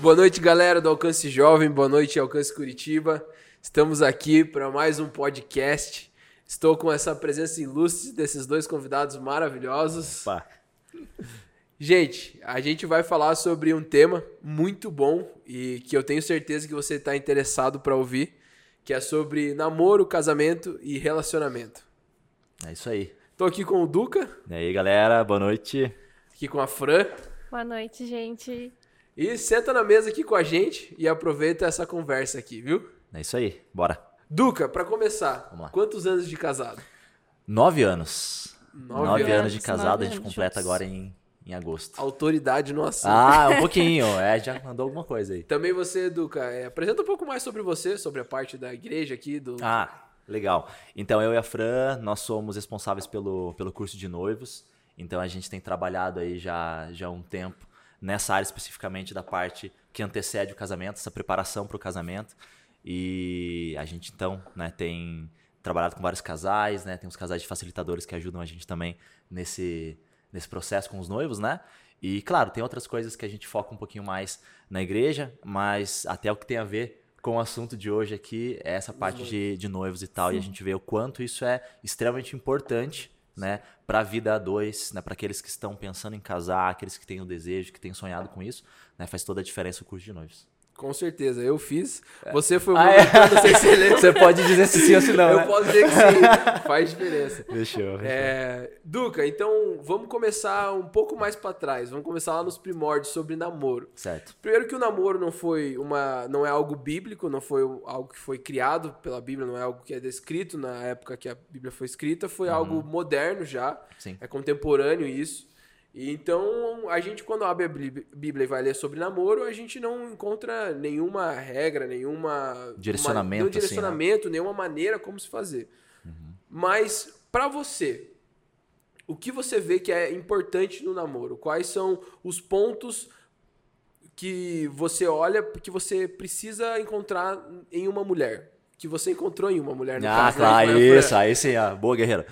Boa noite, galera do Alcance Jovem, boa noite, Alcance Curitiba. Estamos aqui para mais um podcast. Estou com essa presença ilustre desses dois convidados maravilhosos. Opa. Gente, a gente vai falar sobre um tema muito bom e que eu tenho certeza que você está interessado para ouvir, que é sobre namoro, casamento e relacionamento. É isso aí. Tô aqui com o Duca, E aí, galera, boa noite. aqui com a Fran, Boa noite, gente. E senta na mesa aqui com a gente e aproveita essa conversa aqui, viu? É isso aí, bora. Duca, para começar, quantos anos de casado? Nove anos. Nove Nove, anos. anos de casado, a gente completa agora em, em agosto. Autoridade no assunto. Ah, um pouquinho, é, já mandou alguma coisa aí. Também você, Duca, é, apresenta um pouco mais sobre você, sobre a parte da igreja aqui, do... Ah, legal. Então, eu e a Fran, nós somos responsáveis pelo, pelo curso de noivos. Então, a gente tem trabalhado aí já, já há um tempo nessa área especificamente da parte que antecede o casamento, essa preparação para o casamento. E a gente, então, né, tem trabalhado com vários casais, né? Tem uns casais de facilitadores que ajudam a gente também nesse, nesse processo com os noivos, né? E, claro, tem outras coisas que a gente foca um pouquinho mais na igreja, mas até o que tem a ver com o assunto de hoje aqui é essa parte de, de noivos e tal. E a gente vê o quanto isso é extremamente importante, né? Para a vida a dois, né? Para aqueles que estão pensando em casar, aqueles que têm o desejo, que têm sonhado com isso, né? Faz toda a diferença o curso de noivos. Com certeza, eu fiz. Você foi o Ah, meu é? mentor, não sei se você pode dizer se sim ou se não, Eu né? posso dizer que sim, faz diferença. Fechou. É, Duca, então vamos começar um pouco mais pra trás. Vamos começar lá nos primórdios sobre namoro. Certo. Primeiro que o namoro não foi uma, não é algo bíblico, não foi algo que foi criado pela Bíblia, não é algo que é descrito na época que a Bíblia foi escrita, foi algo moderno já, Sim. é contemporâneo isso. Então a gente quando abre a Bí- Bíblia e vai ler sobre namoro, a gente não encontra nenhuma regra, nenhuma Direcionamento, uma, nenhum assim, né? direcionamento, nenhuma maneira como se fazer. Mas pra você, o que você vê que é importante no namoro? Quais são os pontos que você olha que você precisa encontrar em uma mulher? Que você encontrou em uma mulher, no Ah, caso. né? claro, a isso, aí sim, boa guerreira.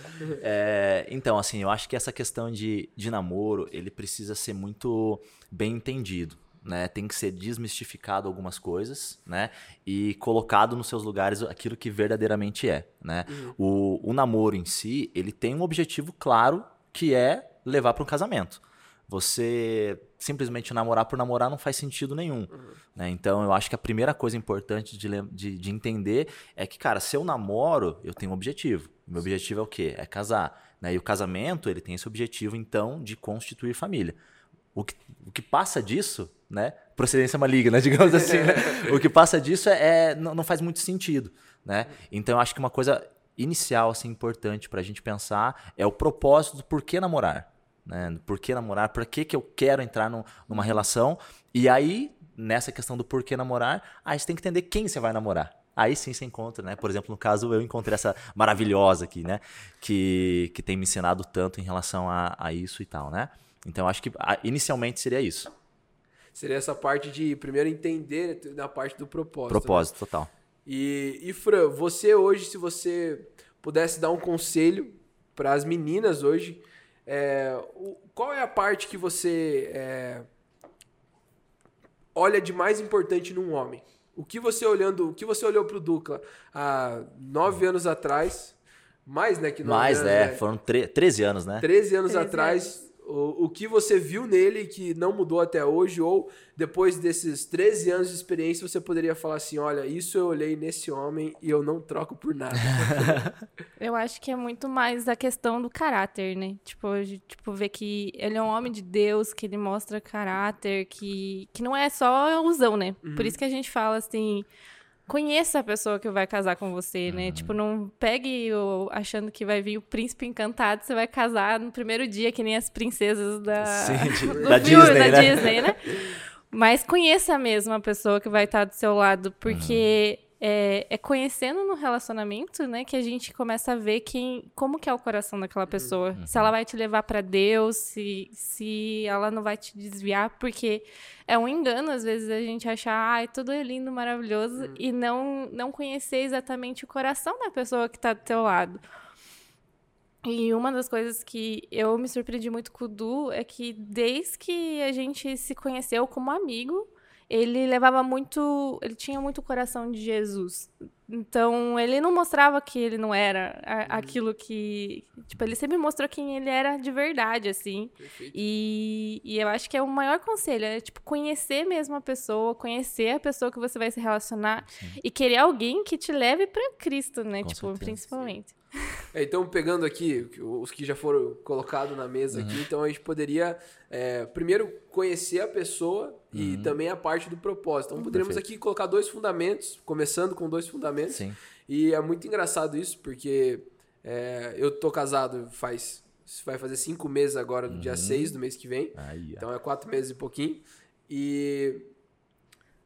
É, então, assim, eu acho que essa questão de, de namoro, ele precisa ser muito bem entendido, né? Tem que ser desmistificado algumas coisas, né? E colocado nos seus lugares aquilo que verdadeiramente é, né? O, o namoro em si, ele tem um objetivo claro, que é levar para um casamento. Você simplesmente namorar por namorar não faz sentido nenhum. né? Então eu acho que a primeira coisa importante de, de, de entender é que, cara, se eu namoro, eu tenho um objetivo. Meu objetivo é o quê? É casar. né? E o casamento, ele tem esse objetivo, então, de constituir família. O que, o que passa disso, né? Procedência maligna, digamos assim. né? O que passa disso é, é- não, não faz muito sentido, né? Então eu acho que uma coisa inicial, assim, importante pra gente pensar é o propósito do porquê namorar. Né? Por que namorar? Por que, que eu quero entrar num- numa relação? E aí, nessa questão do porquê namorar, aí você tem que entender quem você vai namorar. Aí sim você encontra, né? Por exemplo, no caso, eu encontrei essa maravilhosa aqui, né? Que, que tem me ensinado tanto em relação a, a isso e tal, né? Então, acho que inicialmente seria isso. Seria essa parte de primeiro entender na parte do propósito. né? Propósito total. E, e Fran, você hoje, se você pudesse dar um conselho para as meninas hoje, é, o- qual é a parte que você é, olha de mais importante num homem? O que você olhando, o que você olhou pro Ducla há nove anos atrás, mais né que nove Mas, anos, é, foram tre 13 anos, né? 13 anos 13 atrás, o, o que você viu nele que não mudou até hoje, ou depois desses 13 anos de experiência, você poderia falar assim: olha, isso eu olhei nesse homem e eu não troco por nada. Eu acho que é muito mais a questão do caráter, né? Tipo, tipo, ver que ele é um homem de Deus, que ele mostra caráter, que, que não é só ilusão, né? Por isso que a gente fala assim. Conheça a pessoa que vai casar com você, né? Tipo, não pegue o, achando que vai vir o príncipe encantado, você vai casar no primeiro dia, que nem as princesas da, Sim, da filme, Disney, da né? Disney, né? Mas conheça mesmo a pessoa que vai estar do seu lado, porque é, é conhecendo no relacionamento, né, que a gente começa a ver quem, como que é o coração daquela pessoa. Se ela vai te levar para Deus, se, se ela não vai te desviar, porque é um engano às vezes a gente achar, ai, tudo é lindo, maravilhoso e não não conhecer exatamente o coração da pessoa que tá do teu lado. E uma das coisas que eu me surpreendi muito com o Du é que desde que a gente se conheceu como amigo, ele levava muito. Ele tinha muito o coração de Jesus. Então, ele não mostrava que ele não era a- Uhum. aquilo que. Tipo, ele sempre mostrou quem ele era de verdade, assim. Perfeito. E, e eu acho que é o maior conselho, é tipo conhecer mesmo a pessoa, conhecer a pessoa que você vai se relacionar e querer alguém que te leve pra Cristo, né? Com tipo, certeza. principalmente. É, então, pegando aqui os que já foram colocados na mesa aqui, então a gente poderia é, primeiro conhecer a pessoa e também a parte do propósito. Então, poderíamos Perfeito. aqui colocar dois fundamentos, começando com dois fundamentos. Sim. E é muito engraçado isso, porque é, eu tô casado faz. Vai fazer cinco meses agora, no dia 6 do mês que vem. Aí. Então é quatro meses e pouquinho. E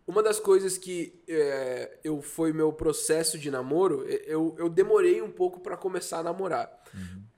uma das coisas que é, eu foi meu processo de namoro, eu, eu demorei um pouco para começar a namorar.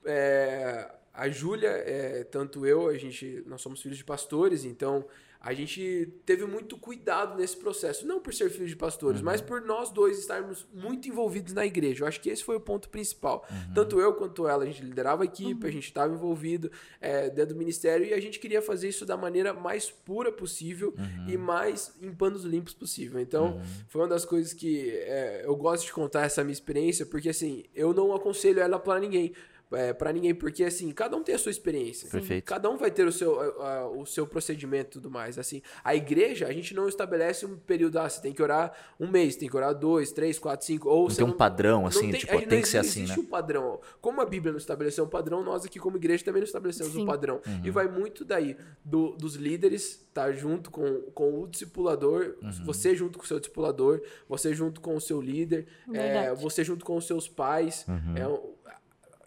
É, a Júlia, é, tanto eu, a gente, nós somos filhos de pastores, então a gente teve muito cuidado nesse processo, não por ser filhos de pastores, mas por nós dois estarmos muito envolvidos na igreja. Eu acho que esse foi o ponto principal. Tanto eu quanto ela, a gente liderava a equipe, a gente estava envolvido é, dentro do ministério e a gente queria fazer isso da maneira mais pura possível e mais em panos limpos possível. Então, foi uma das coisas que é, eu gosto de contar essa minha experiência, porque assim, eu não aconselho ela para ninguém. É, para ninguém, porque assim, cada um tem a sua experiência. Perfeito. Cada um vai ter o seu, a- a- o seu procedimento e tudo mais. Assim, a igreja, a gente não estabelece um período, ah, você tem que orar um mês, tem que orar dois, três, quatro, cinco, ou Não você tem um padrão, assim, tem, tipo, gente tem que ser assim, existe né? um padrão. Como a Bíblia não estabeleceu um padrão, nós aqui como igreja também não estabelecemos um Sim. padrão. Uhum. E vai muito daí do- dos líderes estar junto com, com o discipulador, Uhum. você junto com o seu discipulador, você junto com o seu líder, é, você junto com os seus pais. Uhum. É, um-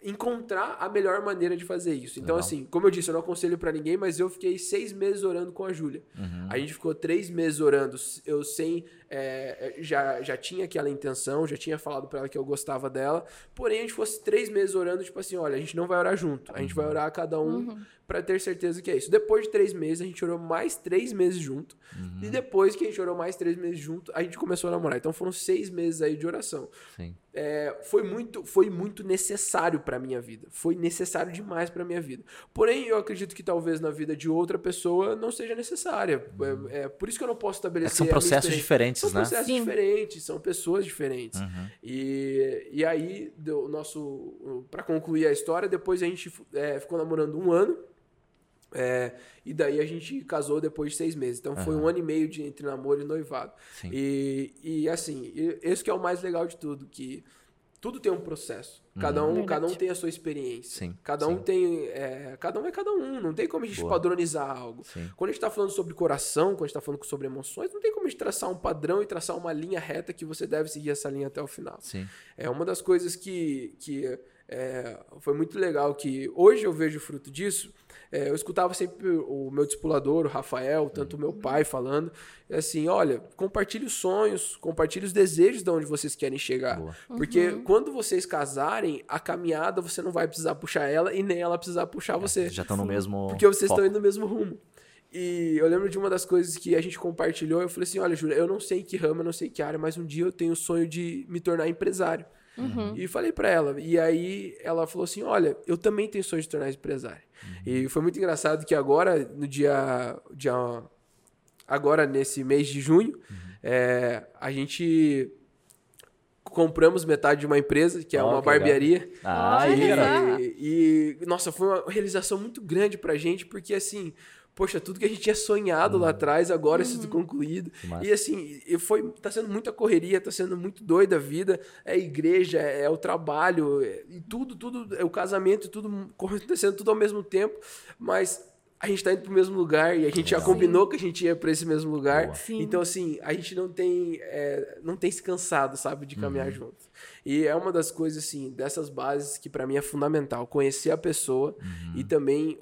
encontrar a melhor maneira de fazer isso. Então, Legal. assim, como eu disse, eu não aconselho pra ninguém, mas eu fiquei seis meses orando com a Júlia. Uhum. A gente ficou três meses orando, eu sem. É, já, já tinha aquela intenção, já tinha falado pra ela que eu gostava dela. Porém, a gente fosse três meses orando, tipo assim: olha, a gente não vai orar junto, a gente vai orar cada um pra ter certeza que é isso. Depois de três meses, a gente orou mais três meses junto. E depois que a gente orou mais três meses junto, a gente começou a namorar. Então foram seis meses aí de oração. Sim. É, foi muito foi muito necessário pra minha vida. Foi necessário demais pra minha vida. Porém, eu acredito que talvez na vida de outra pessoa não seja necessária. É, é por isso que eu não posso É estabelecer. são a minha processos experiência. Diferentes, São né? processos Sim. diferentes, são pessoas diferentes. Uhum. E, e aí, deu nosso. para concluir a história, depois a gente é, ficou namorando um ano. é, e daí a gente casou depois de seis meses. Então foi um ano e meio de entre namoro e noivado. Sim. E, e assim, esse que é o mais legal de tudo, que tudo tem um processo. Cada um, Verdade. cada um tem a sua experiência. Sim, Cada um sim. tem. é, cada um é cada um. Não tem como a gente Boa. padronizar algo. Sim. Quando a gente está falando sobre coração, quando a gente está falando sobre emoções, não tem como a gente traçar um padrão e traçar uma linha reta que você deve seguir essa linha até o final. Sim. É uma das coisas que, que é, foi muito legal que hoje eu vejo o fruto disso. É, eu escutava sempre o meu discipulador, o Rafael, tanto o meu pai falando, é assim, olha, compartilhe os sonhos, compartilhe os desejos de onde vocês querem chegar. Boa. Porque quando vocês casarem, a caminhada você não vai precisar puxar ela e nem ela precisar puxar você. Já estão no mesmo. Porque vocês foco. estão indo no mesmo rumo. E eu lembro de uma das coisas que a gente compartilhou, eu falei assim, olha, Júlia, eu não sei em que ramo, eu não sei em que área, mas um dia eu tenho o sonho de me tornar empresário. E falei pra ela. E aí ela falou assim, olha, eu também tenho sonho de tornar empresário. E foi muito engraçado que agora, no dia... dia agora, nesse mês de junho, é, a gente compramos metade de uma empresa, que é Ó, uma que legal. barbearia. Ah, aí, só. cara. E, e, nossa, foi uma realização muito grande pra gente, porque assim, poxa, tudo que a gente tinha sonhado lá atrás, agora isso tudo concluído. Que massa. E assim, foi, tá sendo muita correria, tá sendo muito doida a vida, é a igreja, é o trabalho, é- e tudo, tudo, é o casamento, tudo acontecendo tudo ao mesmo tempo, mas a gente tá indo pro mesmo lugar e a gente já Legal. combinou que a gente ia pra esse mesmo lugar. Então, assim, a gente não tem, é, não tem se cansado, sabe, de Uhum. caminhar junto. E é uma das coisas, assim, dessas bases que pra mim é fundamental. Conhecer a pessoa Uhum. e também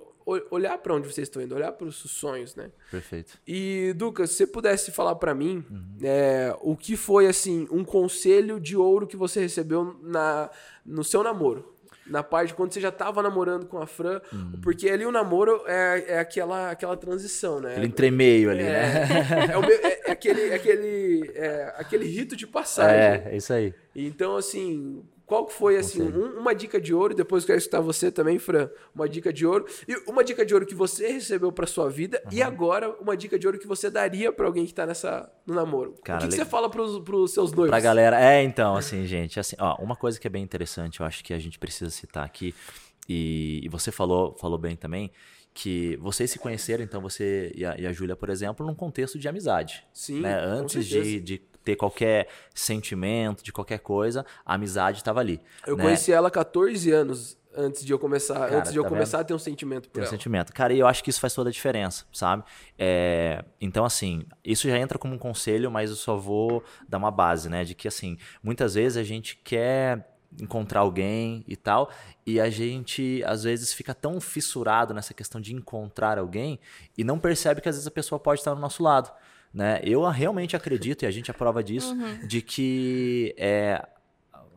olhar pra onde vocês estão indo, olhar para os sonhos, né? Perfeito. E, Duca, se você pudesse falar pra mim Uhum. é, o que foi, assim, um conselho de ouro que você recebeu na, no seu namoro. Na parte quando você já tava namorando com a Fran, Uhum. porque ali o namoro é, é aquela, aquela transição, né? Aquele entremeio ali, né? É, é o meu- é- é aquele, é aquele, é aquele rito de passagem. É, é isso aí. Então, assim, qual que foi, assim, um- uma dica de ouro, e depois eu quero escutar você também, Fran, uma dica de ouro, e uma dica de ouro que você recebeu pra sua vida, e Uhum. agora uma dica de ouro que você daria pra alguém que tá nessa, no namoro. Cara, o que, que você fala pros, pros seus noivos? Pra galera. É, então, assim, gente, assim, ó, uma coisa que é bem interessante, eu acho que a gente precisa citar aqui, e, e você falou, falou bem também, que vocês se conheceram, então você e a, e a Júlia, por exemplo, num contexto de amizade. Sim, né? Antes de, de ter qualquer sentimento, de qualquer coisa, a amizade estava ali. Eu né? conheci ela há 14 anos antes de eu começar, Cara, antes de eu tá começar a ter um sentimento por Tem um ela. sentimento. Cara, e eu acho que isso faz toda a diferença, sabe? É, então, assim, isso já entra como um conselho, mas eu só vou dar uma base, né? De que, assim, muitas vezes a gente quer encontrar alguém e tal, e a gente, às vezes, fica tão fissurado nessa questão de encontrar alguém e não percebe que, às vezes, a pessoa pode estar do nosso lado. Né? Eu realmente acredito, e a gente é prova disso, de que é,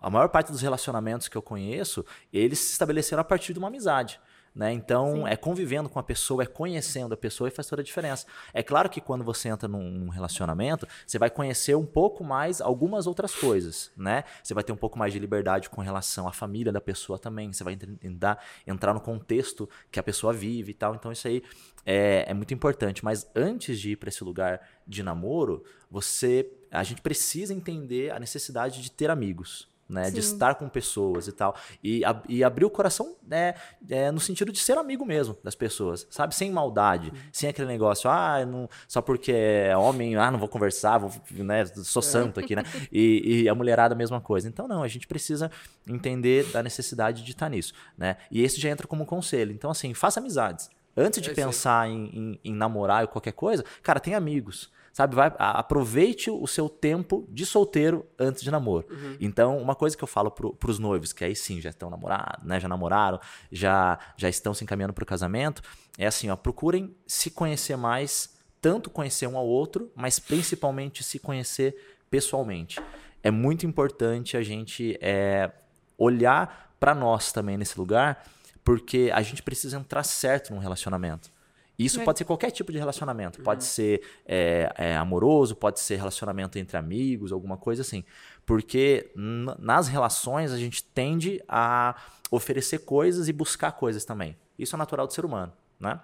a maior parte dos relacionamentos que eu conheço, eles se estabeleceram a partir de uma amizade. Né? Então, é convivendo com a pessoa, é conhecendo a pessoa e faz toda a diferença. É claro que quando você entra num num relacionamento, você vai conhecer um pouco mais algumas outras coisas, né? Você vai ter um pouco mais de liberdade com relação à família da pessoa também, você vai entrar, entrar no contexto que a pessoa vive e tal. Então, isso aí é, é muito importante. Mas antes de ir para esse lugar de namoro, você, a gente precisa entender a necessidade de ter amigos né? De Sim. estar com pessoas e tal. E, ab- e abrir o coração né, é, no sentido de ser amigo mesmo das pessoas, sabe? Sem maldade, sem aquele negócio, ah, não, só porque é homem, ah, não vou conversar, vou, né, sou santo aqui, né? E, e a mulherada a mesma coisa. Então, não, a gente precisa entender da necessidade de estar nisso, né? E esse já entra como conselho. Então, assim, faça amizades. Antes de É pensar em, em, em namorar ou qualquer coisa, cara, tem amigos. Sabe, vai, aproveite o seu tempo de solteiro antes de namoro. Uhum. Então, uma coisa que eu falo pro, pros noivos, que aí sim já estão namorados, né, já namoraram, já, já estão se encaminhando pro casamento, é assim, ó, procurem se conhecer mais, tanto conhecer um ao outro, mas principalmente se conhecer pessoalmente. É muito importante a gente é, olhar para nós também nesse lugar, porque a gente precisa entrar certo num relacionamento. Isso Né? pode ser qualquer tipo de relacionamento. Pode ser é, é, amoroso, pode ser relacionamento entre amigos, alguma coisa assim. Porque nas relações a gente tende a oferecer coisas e buscar coisas também. Isso é natural do ser humano, né?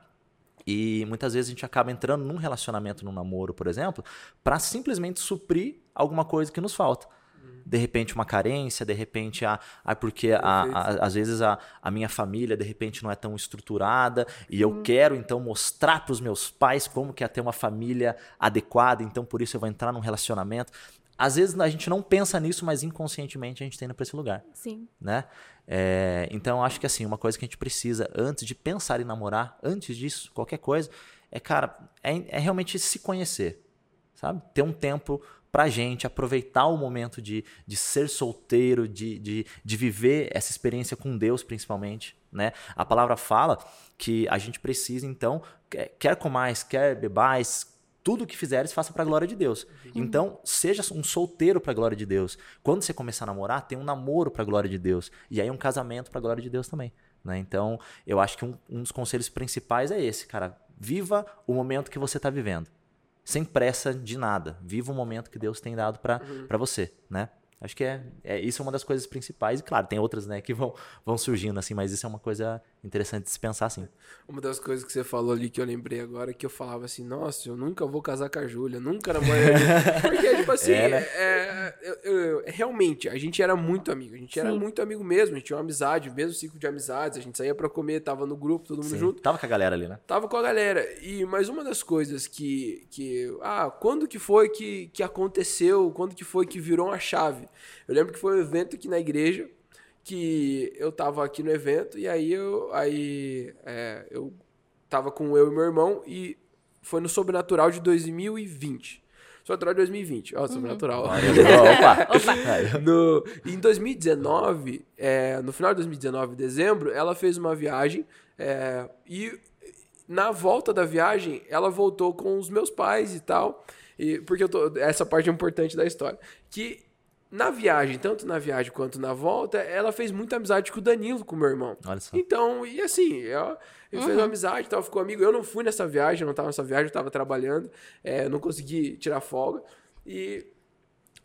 E muitas vezes a gente acaba entrando num relacionamento, num namoro, por exemplo, para simplesmente suprir alguma coisa que nos falta. De repente uma carência, de repente a, a porque a, a- às vezes a, a minha família de repente não é tão estruturada e eu quero então mostrar para os meus pais como que é ter uma família adequada, então por isso eu vou entrar num relacionamento. Às vezes a gente não pensa nisso, mas inconscientemente a gente tem indo para esse lugar Sim. né? É, então acho que assim, uma coisa que a gente precisa antes de pensar em namorar, antes disso, qualquer coisa, é, cara, é, é realmente se conhecer, sabe? Ter um tempo pra gente, aproveitar o momento de, de ser solteiro, de, de, de viver essa experiência com Deus, principalmente, né? A palavra fala que a gente precisa, então, quer, comais, quer bebais, tudo que fizeres, faça para a glória de Deus. Então, seja um solteiro para a glória de Deus. Quando você começar a namorar, tem um namoro para a glória de Deus. E aí um casamento para a glória de Deus também. Né? Então, eu acho que um, um dos conselhos principais é esse, cara. Viva o momento que você está vivendo. Sem pressa de nada. Viva o momento que Deus tem dado para pra você, né? Acho que é, é isso é uma das coisas principais. E claro, tem outras, né, que vão, vão surgindo assim, mas isso é uma coisa interessante se pensar assim. Uma das coisas que você falou ali que eu lembrei agora, que eu falava assim, nossa, eu nunca vou casar com a Júlia, nunca namoraria. Porque, tipo assim, É, né? é, eu- eu- realmente, a gente era muito amigo, a gente era Sim. muito amigo mesmo, a gente tinha uma amizade, mesmo ciclo de amizades, a gente saía pra comer, tava no grupo, todo mundo Sim. junto. Tava com a galera ali, né? Tava com a galera. E mas uma das coisas que que ah, quando que foi que, que aconteceu? Quando que foi que virou uma chave? Eu lembro que foi um evento aqui na igreja que eu tava aqui no evento e aí eu aí é, eu tava com eu e meu irmão e foi no Sobrenatural de 2020. Sobrenatural de 2020. Ó, Sobrenatural. Opa! Opa! No, em 2019, é, no final de 2019, dezembro, ela fez uma viagem é, e na volta da viagem ela voltou com os meus pais e tal. E, porque eu tô, essa parte é importante da história. Que na viagem, tanto na viagem quanto na volta, ela fez muita amizade com o Danilo, com o meu irmão. Olha só. Então, e assim, eu, ele fez uma amizade, tal, ficou amigo. Eu não fui nessa viagem, eu não tava nessa viagem, eu tava trabalhando, é, eu não consegui tirar folga. E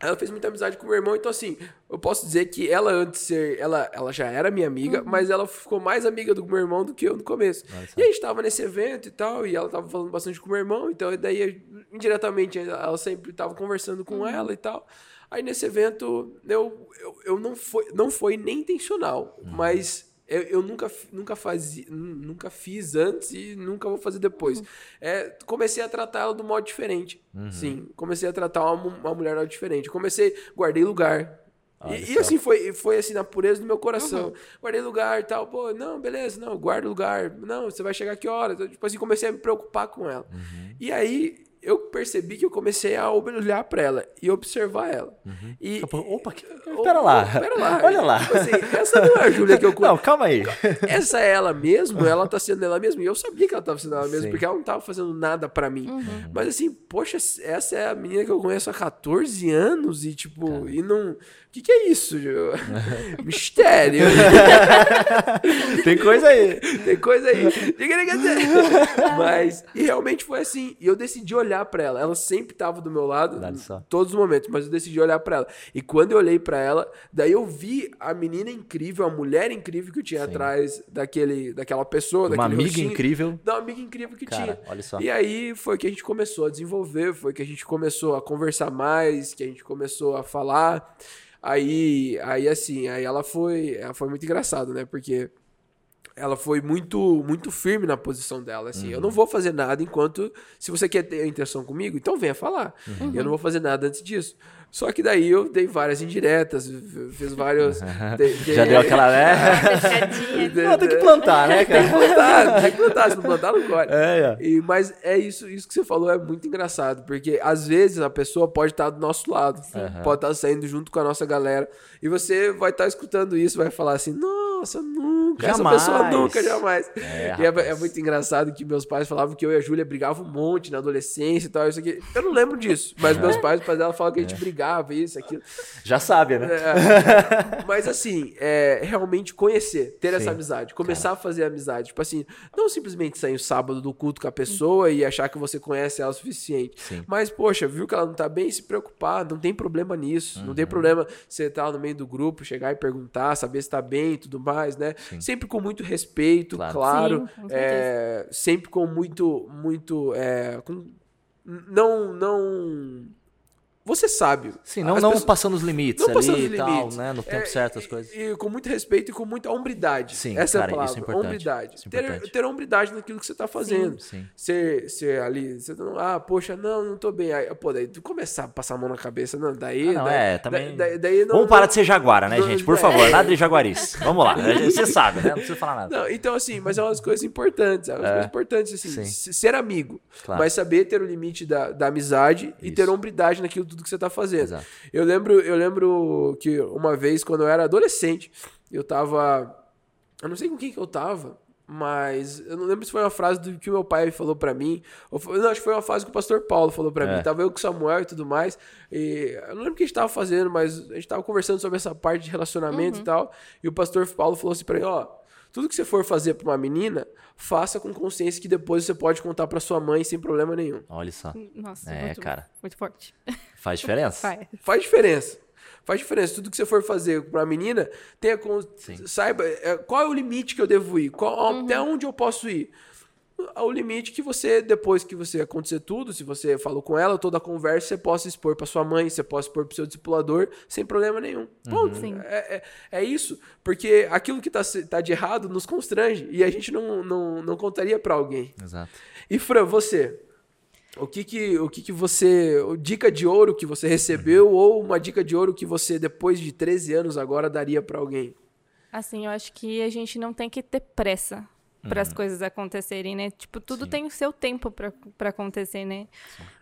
Ela fez muita amizade com o meu irmão, então assim, eu posso dizer que ela antes de ser, ela, ela já era minha amiga, mas ela ficou mais amiga do meu irmão do que eu no começo. E a gente tava nesse evento e tal, e ela tava falando bastante com o meu irmão, então daí indiretamente ela sempre tava conversando com ela e tal. Aí nesse evento eu, eu, eu não foi não foi nem intencional, mas eu, eu nunca, nunca, fazia, nu- nunca fiz antes e nunca vou fazer depois. É, comecei a tratar ela de um modo diferente. Sim, comecei a tratar uma, uma mulher diferente. Comecei, guardei lugar. Olha E, e assim, foi, foi assim, na pureza do meu coração. Guardei lugar e tal. Pô, não, beleza, não, guarda lugar. Não, você vai chegar que hora? Então, tipo assim, comecei a me preocupar com ela. E aí, eu percebi que eu comecei a olhar pra ela e observar ela. E, Opa, que... Pera lá. ô, Pera lá. Olha lá. Tipo assim, essa não é a Júlia que eu conheço. Não, calma aí. Essa é ela mesmo, ela tá sendo ela mesma. E eu sabia que ela tava sendo ela mesma, Sim. porque ela não tava fazendo nada pra mim. Mas assim, poxa, essa é a menina que eu conheço há 14 anos e tipo, e não. O que, que é isso? Ju? Mistério. Tem coisa aí. Tem coisa aí. Mas, e realmente foi assim. E eu decidi olhar pra ela. Ela sempre tava do meu lado, em todos os momentos, mas eu decidi olhar pra ela. E quando eu olhei pra ela, daí eu vi a menina incrível, a mulher incrível que eu tinha Sim. atrás daquele, daquela pessoa, Uma daquele amiga incrível. Da amiga incrível que Cara, tinha. olha só. E aí foi que a gente começou a desenvolver, foi que a gente começou a conversar mais, que a gente começou a falar. Aí, aí assim, aí ela foi, ela foi muito engraçado, né? Porque ela foi muito muito firme na posição dela, assim. Uhum. Eu não vou fazer nada enquanto se você quer ter a intenção comigo, então venha falar. Uhum. Eu não vou fazer nada antes disso. Só que daí eu dei várias indiretas, fiz vários dei- Já deu aquela, né? Não, tem que plantar, né, tem que cara? plantar, tem que plantar, se não plantar não colhe. É, é. E, mas é isso, isso que você falou é muito engraçado, porque às vezes a pessoa pode estar do nosso lado, Aham. pode estar saindo junto com a nossa galera, e você vai estar escutando isso, vai falar assim, nossa, nunca, Jamais. essa pessoa nunca, jamais. É, e é, é muito engraçado que meus pais falavam que eu e a Júlia brigavam um monte na adolescência e tal, isso aqui. Eu não lembro disso, mas meus pais, pais dela falavam que a gente brigava, isso, aquilo. Já sabe, né? É, mas assim, é, realmente conhecer, ter essa Sim, amizade, começar a fazer amizade. Tipo assim, não simplesmente sair o sábado do culto com a pessoa e achar que você conhece ela o suficiente. Sim. Mas, poxa, viu que ela não tá bem, se preocupar, não tem problema nisso. Não Uhum. tem problema você estar no meio do grupo, chegar e perguntar, saber se tá bem e tudo mais, né? Sempre com muito respeito, Claro. claro. Sim, com é, sempre com muito, muito. é, com- não, não. Você sabe. Sim, não, não pessoas- passando os limites não ali passando os e tal, limites. né? No tempo É, certo as e- coisas. E, com muito respeito e com muita hombridade. Sim, Essa cara, é a isso palavra. é importante. Hombridade. Isso é ter, importante. ter hombridade naquilo que você tá fazendo. Sim. Ser, ser ali, você não, ah, poxa, não, não tô bem. Aí, pô, daí tu começar a passar a mão na cabeça, não, daí. Ah, não, daí, é, também- Daí, daí não, Vamos parar de ser jaguara, né, gente? Por é. favor, nada de jaguarice. Vamos lá. Você sabe, né? Não precisa falar nada. Não, então assim, mas é umas coisas importantes, é umas É. coisas importantes, assim, Sim. ser amigo, Claro. mas saber ter o limite da, da amizade e Isso. ter hombridade naquilo tudo que você tá fazendo. Exato. Eu lembro, eu lembro que uma vez, quando eu era adolescente, eu tava. Eu não sei com quem que eu tava, mas eu não lembro se foi uma frase do que o meu pai falou pra mim. Ou foi- não, acho que foi uma frase que o pastor Paulo falou pra É. mim. Tava eu com o Samuel e tudo mais. E eu não lembro o que a gente tava fazendo, mas a gente tava conversando sobre essa parte de relacionamento e tal. E o pastor Paulo falou assim pra mim: ó. Tudo que você for fazer pra uma menina, faça com consciência que depois você pode contar pra sua mãe sem problema nenhum. Olha só. Nossa, É, muito, cara. muito forte. Faz diferença? Vai. Faz diferença. Faz diferença. Tudo que você for fazer pra menina, tenha con- saiba é, qual é o limite que eu devo ir, qual- até onde eu posso ir. O limite que você, depois que você acontecer tudo, se você falou com ela, toda a conversa, você possa expor pra sua mãe, você possa expor pro seu discipulador, sem problema nenhum. Ponto. Sim. É, é, é isso. Porque aquilo que tá, tá de errado nos constrange e a gente não, não, não contaria pra alguém. Exato. E Fran, você, o que que, o que que você, dica de ouro que você recebeu ou uma dica de ouro que você depois de 13 anos agora daria pra alguém? Assim, eu acho que a gente não tem que ter pressa para as coisas acontecerem, né? Tipo, tudo Sim. tem o seu tempo para acontecer, né?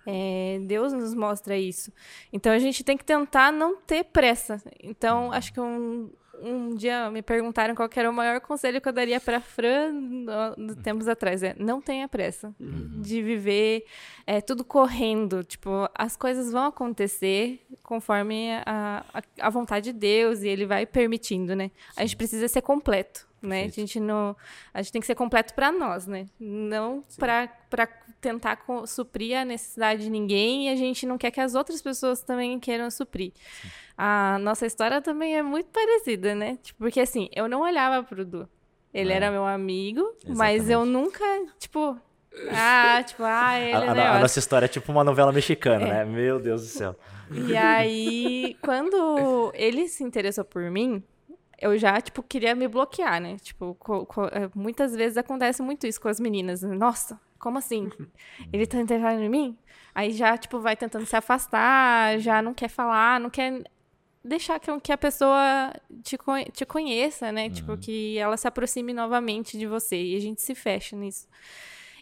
É, Deus nos mostra isso. Então a gente tem que tentar não ter pressa. Então, acho que um, um dia me perguntaram qual era o maior conselho que eu daria para Fran no, no tempos atrás. É não tenha pressa de viver é, tudo correndo. Tipo, as coisas vão acontecer conforme a, a, a vontade de Deus e Ele vai permitindo, né? A gente precisa ser completo. Né? A gente não, a gente tem que ser completo para nós, né? Não para tentar suprir a necessidade de ninguém e a gente não quer que as outras pessoas também queiram suprir. A nossa história também é muito parecida, né? Tipo, porque assim, eu não olhava pro Du. Ele É. era meu amigo, mas eu Exatamente. nunca, tipo, ah, tipo, ah, ele A, é a- a nossa história é tipo uma novela mexicana, É. né? Meu Deus do céu. E aí, quando ele se interessou por mim, eu já, tipo, queria me bloquear, né? Tipo, é, muitas vezes acontece muito isso com as meninas. Nossa, como assim? Ele tá interessado em mim? Aí já, tipo, vai tentando se afastar, já não quer falar, não quer deixar que, que a pessoa te, te conheça, né? Tipo, que ela se aproxime novamente de você. E a gente se fecha nisso.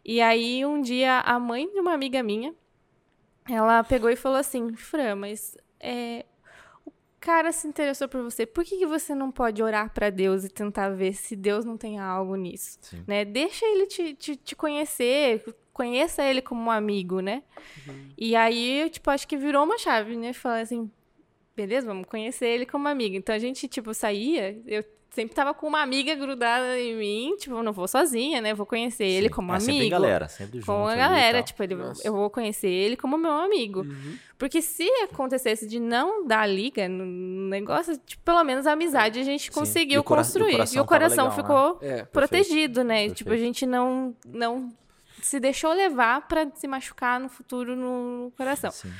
E aí, um dia, a mãe de uma amiga minha, ela pegou e falou assim, Fran, mas é, cara se interessou por você, por que, que você não pode orar pra Deus e tentar ver se Deus não tem algo nisso? Sim. Né? Deixa ele te, te, te conhecer, conheça ele como um amigo, né? E aí, tipo, acho que virou uma chave, né? Falar assim, beleza, vamos conhecer ele como amigo. Então a gente, tipo, saía, eu sempre tava com uma amiga grudada em mim, tipo, não vou sozinha, né? Vou conhecer ele Sim. como é, amigo. Sempre em galera, sempre junto. Com a galera, tipo, ele, eu vou conhecer ele como meu amigo. Uhum. Porque se acontecesse de não dar liga no negócio, tipo, pelo menos a amizade a gente conseguiu E cora- e o construir. coração E o coração legal, ficou É, protegido, né? Perfeito. Tipo, a gente não, não se deixou levar pra se machucar no futuro no coração. Sim.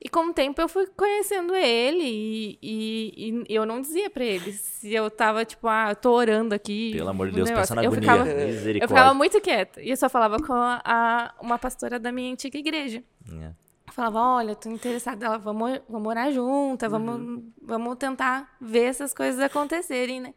E com o tempo eu fui conhecendo ele e, e- e eu não dizia pra ele se eu tava, tipo, ah, eu tô orando aqui. Pelo amor de Deus, pensa na eu agonia. ficava, Misericórdia. eu ficava muito quieta. E eu só falava com a, a- uma pastora da minha antiga igreja. É. Falava, olha, tô interessada, ela, vamos, vamos orar junta, vamos, vamos tentar ver essas coisas acontecerem, né?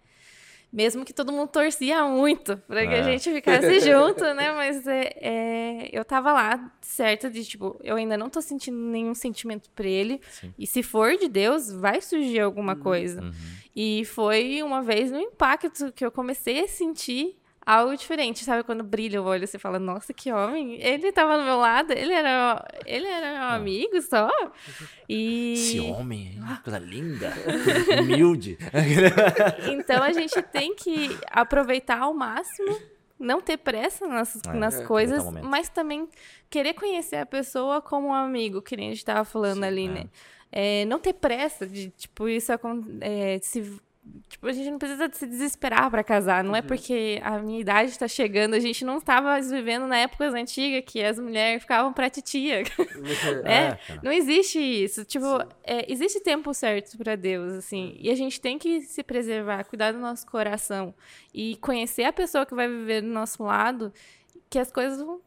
Mesmo que todo mundo torcia muito pra que É. a gente ficasse junto, né? Mas é, é, eu tava lá, certa de, tipo, eu ainda não tô sentindo nenhum sentimento por ele. Sim. E se for de Deus, vai surgir alguma coisa. Uhum. E foi uma vez no impacto que eu comecei a sentir algo diferente, sabe? Quando brilha o olho, você fala, nossa, que homem. Ele tava do meu lado, ele era, ele era meu amigo só. E... Esse homem, hein? coisa linda, humilde. Então a gente tem que aproveitar ao máximo, não ter pressa nas, É, nas é, coisas, mas também querer conhecer a pessoa como um amigo, que nem a gente tava falando ali, né? É, não ter pressa de, tipo, isso é, se. Tipo, a gente não precisa se desesperar pra casar. Uhum. Não é porque a minha idade tá chegando. A gente não estava vivendo na época antiga que as mulheres ficavam pra titia. É, É, não existe isso. Tipo, é, existe tempo certo pra Deus, assim. E a gente tem que se preservar, cuidar do nosso coração e conhecer a pessoa que vai viver do nosso lado, que as coisas vão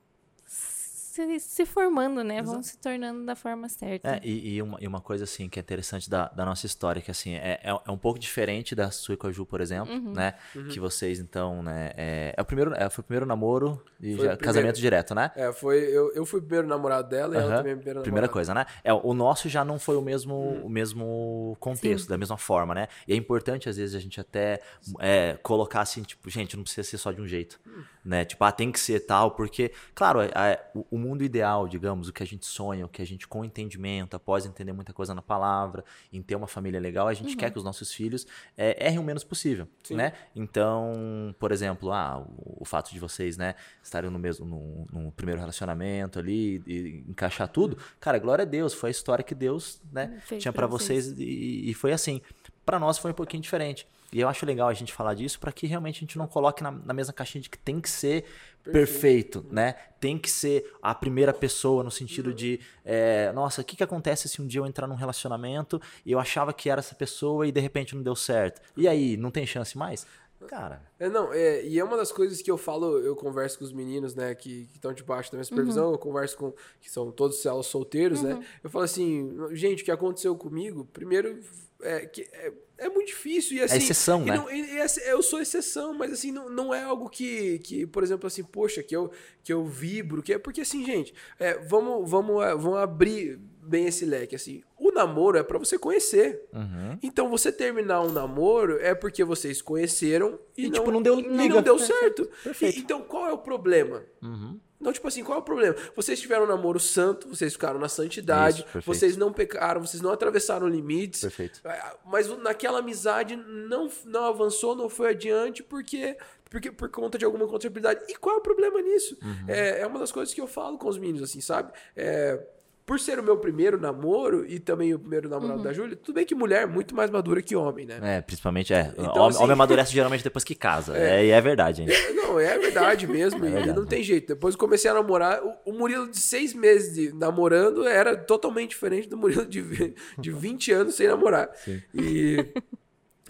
se, se formando, né? Vão se tornando da forma certa. É, e, e uma, e uma coisa assim que é interessante da, da nossa história, que assim, é, é, é um pouco diferente da sua e com a Ju, por exemplo, Uhum. né? Que vocês, então, né? É, é o primeiro, é, foi o primeiro namoro e já- casamento direto, né? É, foi. Eu, eu fui o primeiro namorado dela e ela Aham. também a primeira Primeira namorada. coisa, né? É, o nosso já não foi o mesmo, Hum. o mesmo contexto, da mesma forma, né? E é importante, às vezes, a gente até é, colocar assim, tipo, gente, não precisa ser só de um jeito, Hum. né? Tipo, ah, tem que ser tal, porque, claro, é- é, o, o mundo ideal, digamos, o que a gente sonha, o que a gente, com entendimento, após entender muita coisa na palavra, em ter uma família legal, a gente quer que os nossos filhos é, errem o menos possível, Sim. né? Então, por exemplo, ah, o, o fato de vocês, né, estarem no mesmo, no, no primeiro relacionamento ali e encaixar tudo, cara, glória a Deus, foi a história que Deus, né, tinha pra pra vocês e, e foi assim. Pra nós foi um pouquinho diferente. E eu acho legal a gente falar disso pra que realmente a gente não coloque na, na mesma caixinha de que tem que ser perfeito, né? Tem que ser a primeira pessoa no sentido de, é, nossa, o que, que acontece se um dia eu entrar num relacionamento e eu achava que era essa pessoa e de repente não deu certo? E aí, não tem chance mais? Cara, É, não, é, e é uma das coisas que eu falo, eu converso com os meninos, né, que estão debaixo da minha supervisão, eu converso com, que são todos céus solteiros, né, eu falo assim, gente, o que aconteceu comigo, primeiro, é, que é, é muito difícil, e assim... exceção, e né? não- e- e essa- eu sou exceção, mas assim, não, não é algo que, que, por exemplo, assim, poxa, que eu, que eu vibro, que é, porque assim, gente, é, vamos, vamos, é, vamos abrir bem esse leque, assim, o namoro é pra você conhecer, uhum. então, você terminar um namoro é porque vocês conheceram e, E, não, tipo, não deu e não deu certo. E- então, qual é o problema? Uhum. Então, tipo assim, qual é o problema? Vocês tiveram um namoro santo, vocês ficaram na santidade, Isso, vocês não pecaram, vocês não atravessaram limites. Perfeito. Ah, Mas naquela amizade não, não avançou, não foi adiante, porque, porque por conta de alguma contabilidade. E qual é o problema nisso? Uhum. É, é uma das coisas que eu falo com os meninos, assim, sabe? É, por ser o meu primeiro namoro e também o primeiro namorado da Júlia, tudo bem que mulher é muito mais madura que homem, né? É, principalmente, é. Então, homem, assim- homem amadurece geralmente depois que casa. É, e é verdade, gente. Não, é verdade mesmo. É e verdade, não tem jeito. Depois comecei a namorar, o, o Murilo de seis meses de namorando era totalmente diferente do Murilo de, de 20 anos sem namorar. E.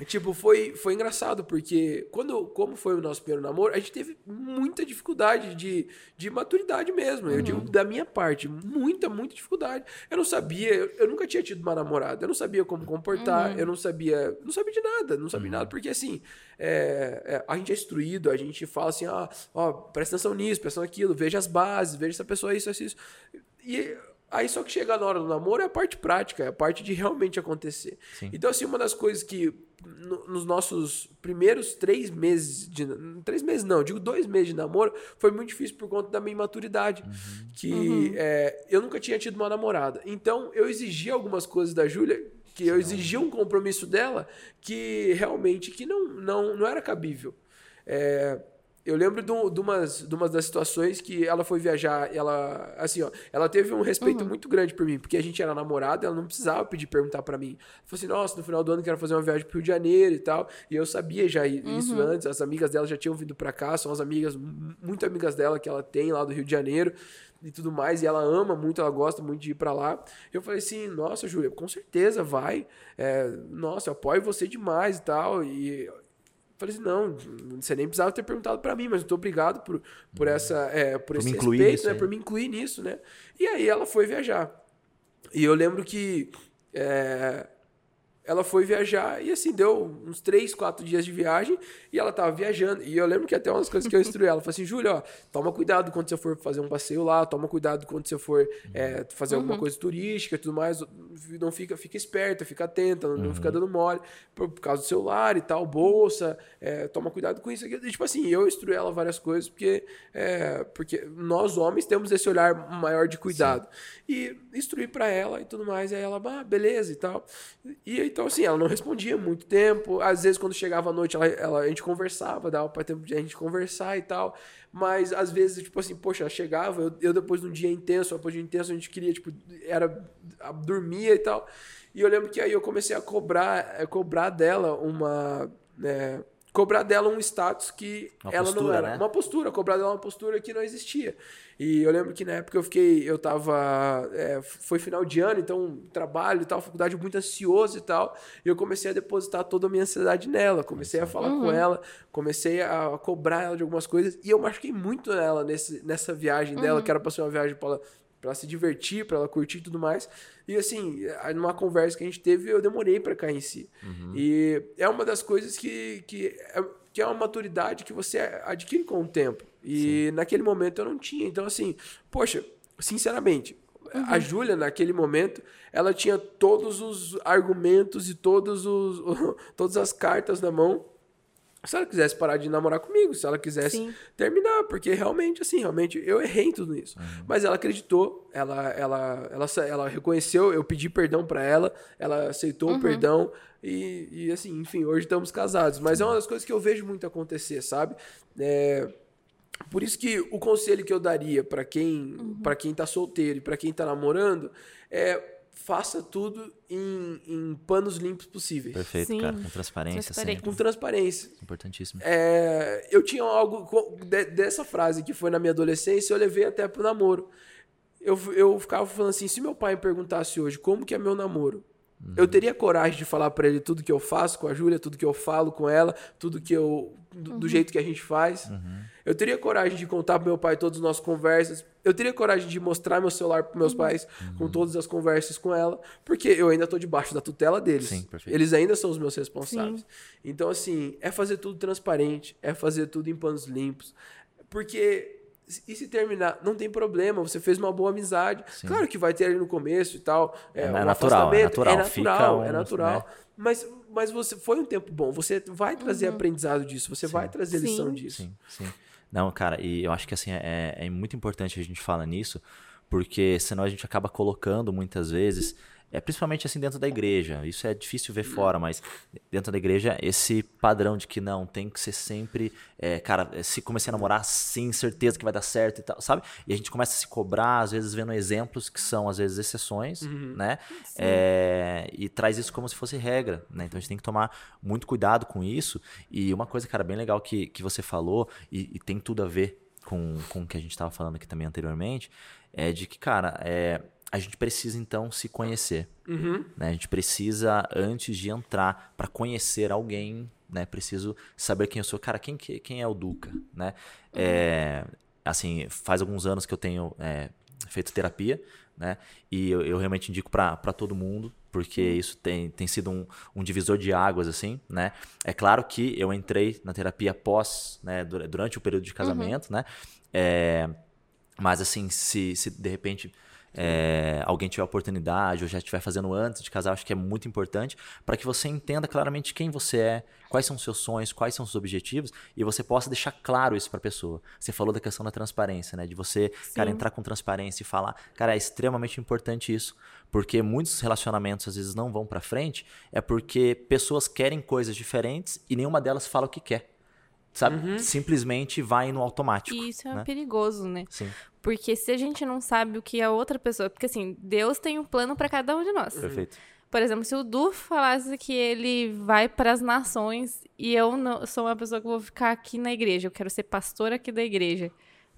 Tipo, foi, foi engraçado, porque quando, como foi o nosso primeiro namoro, a gente teve muita dificuldade de, de maturidade mesmo. Eu digo da minha parte, muita, muita dificuldade. Eu não sabia, eu, eu nunca tinha tido uma namorada, eu não sabia como comportar, eu não sabia, não sabia de nada, não sabia nada, porque assim, é, é, a gente é instruído, a gente fala assim, ah, ó, presta atenção nisso, presta atenção naquilo, veja as bases, veja se a pessoa é isso, é isso. E aí só que chega na hora do namoro é a parte prática, é a parte de realmente acontecer. Sim. Então, assim, uma das coisas que no- nos nossos primeiros três meses de. Três meses não, eu digo dois meses de namoro, foi muito difícil por conta da minha imaturidade. Uhum. Que é, eu nunca tinha tido uma namorada. Então, eu exigia algumas coisas da Júlia, que eu exigia um compromisso dela que realmente que não, não, não era cabível. É, eu lembro de, um- umas, de umas das situações que ela foi viajar, ela, assim, ó, ela teve um respeito muito grande por mim, porque a gente era namorado, ela não precisava pedir, perguntar pra mim. Ela falou assim, nossa, no final do ano eu quero fazer uma viagem pro Rio de Janeiro e tal, e eu sabia já isso antes, as amigas dela já tinham vindo pra cá, são as amigas, mu- muito amigas dela que ela tem lá do Rio de Janeiro, e tudo mais, e ela ama muito, ela gosta muito de ir pra lá. Eu falei assim, nossa, Júlia, com certeza vai, É, nossa, eu apoio você demais e tal, e Falei assim, não, você nem precisava ter perguntado pra mim, mas muito obrigado por, por essa, é, por, Por esse respeito, nisso né? aí. Por me incluir nisso, né? E aí ela foi viajar. E eu lembro que é, ela foi viajar e assim, deu uns três, quatro dias de viagem e ela tava viajando. E eu lembro que até umas coisas que eu instruí ela. Ela falou assim, Júlia, ó, toma cuidado quando você for fazer um passeio lá, toma cuidado quando você for é, fazer alguma coisa turística e tudo mais. Não fica, fica esperta, fica atenta, não, não fica dando mole por, por causa do celular e tal, bolsa, é, toma cuidado com isso. aqui. E, tipo assim, eu instruí ela várias coisas porque, é, porque nós homens temos esse olhar maior de cuidado. E instruí pra ela e tudo mais. Aí ela, ah, beleza e tal. E então, assim, ela não respondia muito tempo. Às vezes, quando chegava à noite, ela, ela- a gente conversava, dava pra tempo de a gente conversar e tal. Mas às vezes, tipo assim, poxa, ela chegava, eu, eu depois de um dia intenso, depois de um intenso, a gente queria, tipo, era. dormia e tal. E eu lembro que aí eu comecei a cobrar, a cobrar dela uma. né, cobrar dela um status que Uma ela não postura, era. né? Uma postura, cobrar dela uma postura que não existia. E eu lembro que na época eu fiquei, eu tava, é, foi final de ano, então trabalho e tal, faculdade muito ansioso e tal, e eu comecei a depositar toda a minha ansiedade nela, comecei a falar com ela, comecei a cobrar ela de algumas coisas, e eu machuquei muito ela nesse, nessa viagem dela, que era pra ser uma viagem pra ela, pra ela se divertir, pra ela curtir e tudo mais. E assim, numa conversa que a gente teve, eu demorei pra cair em si. E é uma das coisas que, que, é, que é uma maturidade que você adquire com o tempo. E naquele momento eu não tinha. Então, assim, poxa, sinceramente, a Júlia, naquele momento, ela tinha todos os argumentos e todos os, todas as cartas na mão. Se ela quisesse parar de namorar comigo, se ela quisesse Sim. terminar, porque realmente, assim, realmente eu errei em tudo isso. Mas ela acreditou, ela, ela, ela, ela reconheceu, eu pedi perdão pra ela, ela aceitou o perdão e, e, assim, enfim, hoje estamos casados. Mas é uma das coisas que eu vejo muito acontecer, sabe? É, por isso que o conselho que eu daria pra quem, para quem tá solteiro e pra quem tá namorando é faça tudo em, em panos limpos possíveis. Perfeito, Sim. cara. Com transparência, Transparente. Com transparência. Importantíssimo. É, eu tinha algo de- dessa frase que foi na minha adolescência, eu levei até pro namoro. Eu, eu ficava falando assim, se meu pai me perguntasse hoje como que é meu namoro, eu teria coragem de falar pra ele tudo que eu faço com a Júlia, tudo que eu falo com ela, tudo que eu do, do jeito que a gente faz. Eu teria coragem de contar pro meu pai todas as nossas conversas. Eu teria coragem de mostrar meu celular pros meus pais com todas as conversas com ela, porque eu ainda tô debaixo da tutela deles. Sim. Eles ainda são os meus responsáveis. Então, assim, é fazer tudo transparente, é fazer tudo em panos limpos. Porque. E se terminar, não tem problema, você fez uma boa amizade. Sim. Claro que vai ter ali no começo e tal. É, É um natural, é natural, É natural, fica um, é natural. né? Mas, mas você foi um tempo bom. Você vai trazer aprendizado disso, você vai trazer Sim. lição disso. Sim, sim. Não, cara, e eu acho que assim, é, é muito importante a gente falar nisso, porque senão a gente acaba colocando muitas vezes é principalmente assim dentro da igreja. Isso é difícil ver fora, mas dentro da igreja esse padrão de que não tem que ser sempre, é, cara, se comecei a namorar, sim, certeza que vai dar certo e tal, sabe? E a gente começa a se cobrar, às vezes vendo exemplos que são às vezes exceções, uhum. né? É, e traz isso como se fosse regra, né? Então a gente tem que tomar muito cuidado com isso. E uma coisa, cara, bem legal que, que você falou e, e tem tudo a ver com, com o que a gente estava falando aqui também anteriormente, é de que, cara, é, a gente precisa então se conhecer. Uhum. Né? A gente precisa, antes de entrar, para conhecer alguém, né? Preciso saber quem eu sou. Cara, quem, quem é o Duca? Né? É, assim, faz alguns anos que eu tenho é, feito terapia, né? E eu, eu realmente indico para todo mundo, porque uhum. isso tem, tem sido um, um, divisor de águas, assim, né? É claro que eu entrei na terapia após, né, durante o período de casamento, uhum. né? É, mas assim, se, se de repente é, alguém tiver oportunidade ou já estiver fazendo antes de casar, acho que é muito importante para que você entenda claramente quem você é, quais são os seus sonhos, quais são os seus objetivos e você possa deixar claro isso para a pessoa. Você falou da questão da transparência, né? De você, Sim. cara, entrar com transparência e falar, cara, é extremamente importante isso, porque muitos relacionamentos às vezes não vão para frente, é porque pessoas querem coisas diferentes e nenhuma delas fala o que quer sabe? Uhum. Simplesmente vai no automático. E isso é né? perigoso, né? Sim. Porque se a gente não sabe o que a outra pessoa. Porque assim, Deus tem um plano para cada um de nós. Perfeito. Por exemplo, se o Du falasse que ele vai para as nações e eu não, sou uma pessoa que vou ficar aqui na igreja, eu quero ser pastor aqui da igreja.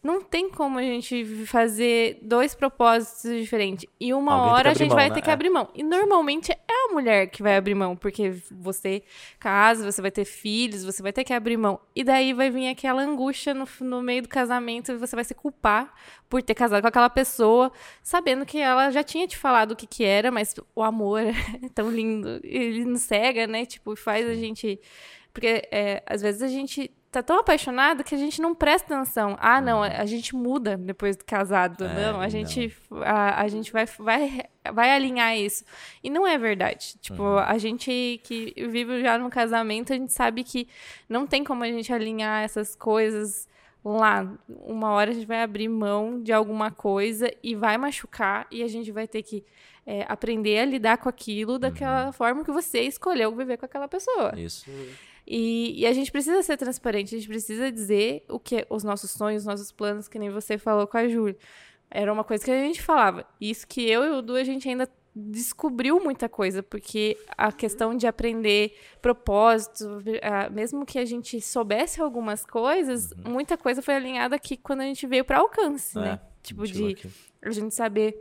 Não tem como a gente fazer dois propósitos diferentes. E uma Alguém hora a gente mão, vai né? ter que é. abrir mão. E normalmente é a mulher que vai abrir mão, porque você casa, você vai ter filhos, você vai ter que abrir mão. E daí vai vir aquela angústia no, no meio do casamento e você vai se culpar por ter casado com aquela pessoa, sabendo que ela já tinha te falado o que, que era, mas o amor é tão lindo. Ele nos cega, né? Tipo, faz a gente. Porque é, às vezes a gente tá tão apaixonado que a gente não presta atenção. Ah, não, a, a gente muda depois do casado. É, não, a gente, não. A, a gente vai, vai, vai alinhar isso. E não é verdade. Tipo, uhum. a gente que vive já no casamento, a gente sabe que não tem como a gente alinhar essas coisas lá. Uma hora a gente vai abrir mão de alguma coisa e vai machucar e a gente vai ter que é, aprender a lidar com aquilo daquela uhum. forma que você escolheu viver com aquela pessoa. Isso. Uhum. E, e, a gente precisa ser transparente, a gente precisa dizer o que os nossos sonhos, os nossos planos, que nem você falou com a Júlia. Era uma coisa que a gente falava. Isso que eu e o Du, a gente ainda descobriu muita coisa, porque a questão de aprender propósito, mesmo que a gente soubesse algumas coisas, uhum. muita coisa foi alinhada aqui quando a gente veio para alcance, é, né? Tipo de aqui. a gente saber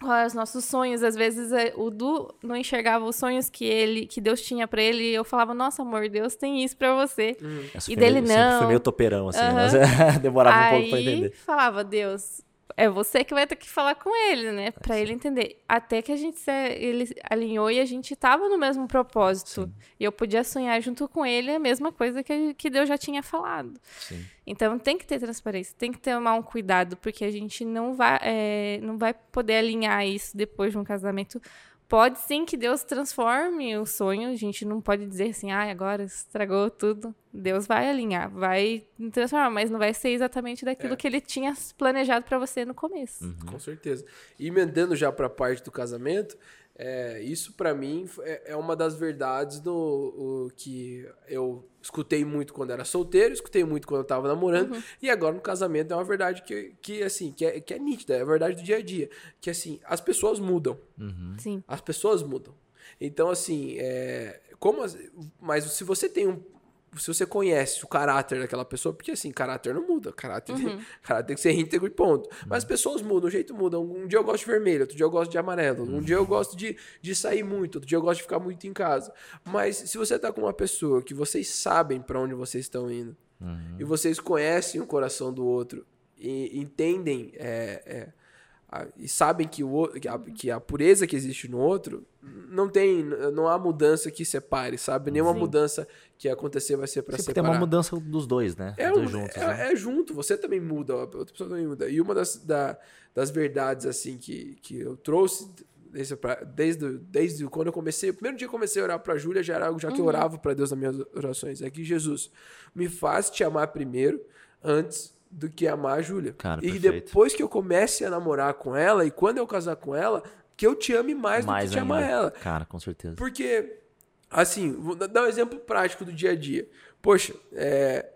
quais os nossos sonhos. Às vezes é, o Du não enxergava os sonhos que ele, que Deus tinha para ele, e eu falava: "Nossa, amor, Deus tem isso para você". Uhum. E dele meio, não. Foi meio topeirão assim, uhum. mas demorava Aí, um pouco para entender. falava: "Deus, é você que vai ter que falar com ele, né? Para ele entender. Até que a gente se, ele alinhou e a gente tava no mesmo propósito. Sim. E eu podia sonhar junto com ele a mesma coisa que, que Deus já tinha falado. Sim. Então tem que ter transparência, tem que tomar um cuidado, porque a gente não vai, é, não vai poder alinhar isso depois de um casamento pode sim que Deus transforme o sonho. A gente não pode dizer assim, ah, agora estragou tudo. Deus vai alinhar, vai transformar, mas não vai ser exatamente daquilo é. que ele tinha planejado para você no começo. Uhum. Com certeza. E emendando já para a parte do casamento, é, isso para mim é, é, uma das verdades do o, que eu escutei muito quando era solteiro, escutei muito quando eu tava namorando, uhum. e agora no casamento é uma verdade que, que assim, que é, que é nítida, é a verdade do dia a dia. Que assim, as pessoas mudam. Uhum. Sim. As pessoas mudam. Então, assim, é, como mas se você tem um, se você conhece o caráter daquela pessoa, porque assim, caráter não muda, caráter, uhum. tem, caráter tem que ser íntegro e ponto. Mas as pessoas mudam, o jeito muda. Um, dia eu gosto de vermelho, outro dia eu gosto de amarelo, um dia eu gosto de, de sair muito, outro dia eu gosto de ficar muito em casa. Mas se você tá com uma pessoa que vocês sabem para onde vocês estão indo, uhum. e vocês conhecem o coração do outro, e entendem é, é, e sabem que, o, que, a, que a pureza que existe no outro não tem não há mudança que separe sabe nenhuma Sim. mudança que acontecer vai ser para separar tem uma mudança dos dois né é, dois juntos, é, né? é, junto você também muda a outra pessoa também muda e uma das, da, das verdades assim que, que eu trouxe desde, desde, desde quando eu comecei o primeiro dia que eu comecei a orar para Júlia já era algo já que uhum. eu orava para Deus nas minhas orações é que Jesus me faz te amar primeiro antes do que amar a Júlia. Cara, e perfeito. depois que eu comece a namorar com ela e quando eu casar com ela, que eu te ame mais, do Mais que te ainda. amar ela. Cara, com certeza. Porque, assim, vou dar- um exemplo prático do dia a dia. Poxa, é,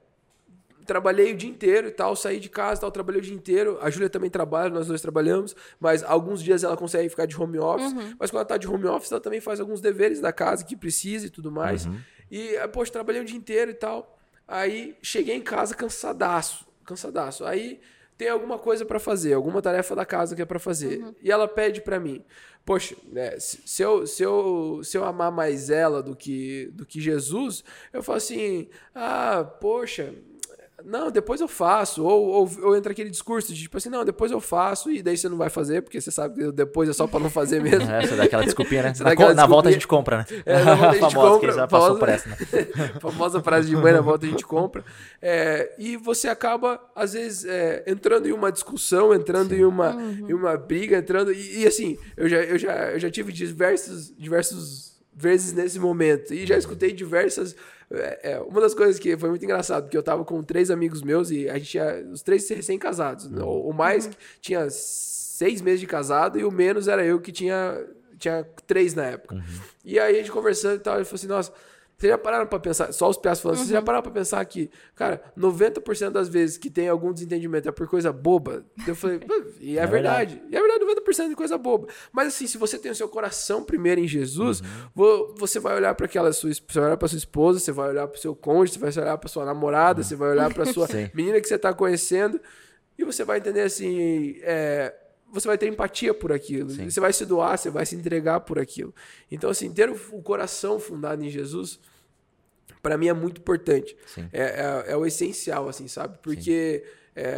trabalhei o dia inteiro e tal, saí de casa e tal, trabalhei o dia inteiro. A Júlia também trabalha, nós dois trabalhamos, mas alguns dias ela consegue ficar de home office. Mas quando ela tá de home office, ela também faz alguns deveres da casa que precisa e tudo mais. E, eh, poxa, trabalhei o dia inteiro e tal. Aí cheguei em casa cansadaço, cansadaço. Aí tem alguma coisa pra fazer, alguma tarefa da casa que é pra fazer. E ela pede pra mim, poxa, né, se, se eu, se, eu, se eu amar mais ela do que, do que Jesus, eu falo assim, ah, poxa, não, depois eu faço. Ou, ou, ou entra aquele discurso de tipo assim, não, depois eu faço, e daí você não vai fazer, porque você sabe que depois é só pra não fazer mesmo. É, você dá aquela desculpinha, né? Na, aquela na volta a gente compra, né? É, na volta a gente Famosa, compra, quem já passou famosa- por essa, né? famosa frase de mãe, na volta a gente compra. É, e você acaba, às vezes, é, entrando em uma discussão, entrando em uma, em uma briga, entrando. E, e, assim, eu já, eu, já, eu já tive diversos, diversos vezes nesse momento. E já escutei diversas. É, é, uma das coisas que foi muito engraçado, porque eu tava com três amigos meus e a gente tinha os três recém-casados. né? O, o mais tinha seis meses de casado e o menos era eu que tinha, tinha três na época. E aí a gente conversando e tal, ele falou assim: nossa. Vocês já pararam pra pensar, só os piaços falando, vocês já pararam pra pensar que, cara, 90% das vezes que tem algum desentendimento é por coisa boba? Eu falei, "Pô, e é, É verdade. E é verdade, 90% de coisa boba. Mas assim, se você tem o seu coração primeiro em Jesus, vo- você vai olhar para aquela sua, você vai olhar para sua esposa, você vai olhar para seu cônjuge, você vai olhar para sua namorada, você vai olhar para sua Sim. menina que você tá conhecendo e você vai entender assim, é, você vai ter empatia por aquilo. Sim. Você vai se doar, você vai se entregar por aquilo. Então assim, ter o coração fundado em Jesus para mim é muito importante. É, é, é o essencial, assim, sabe? Porque é,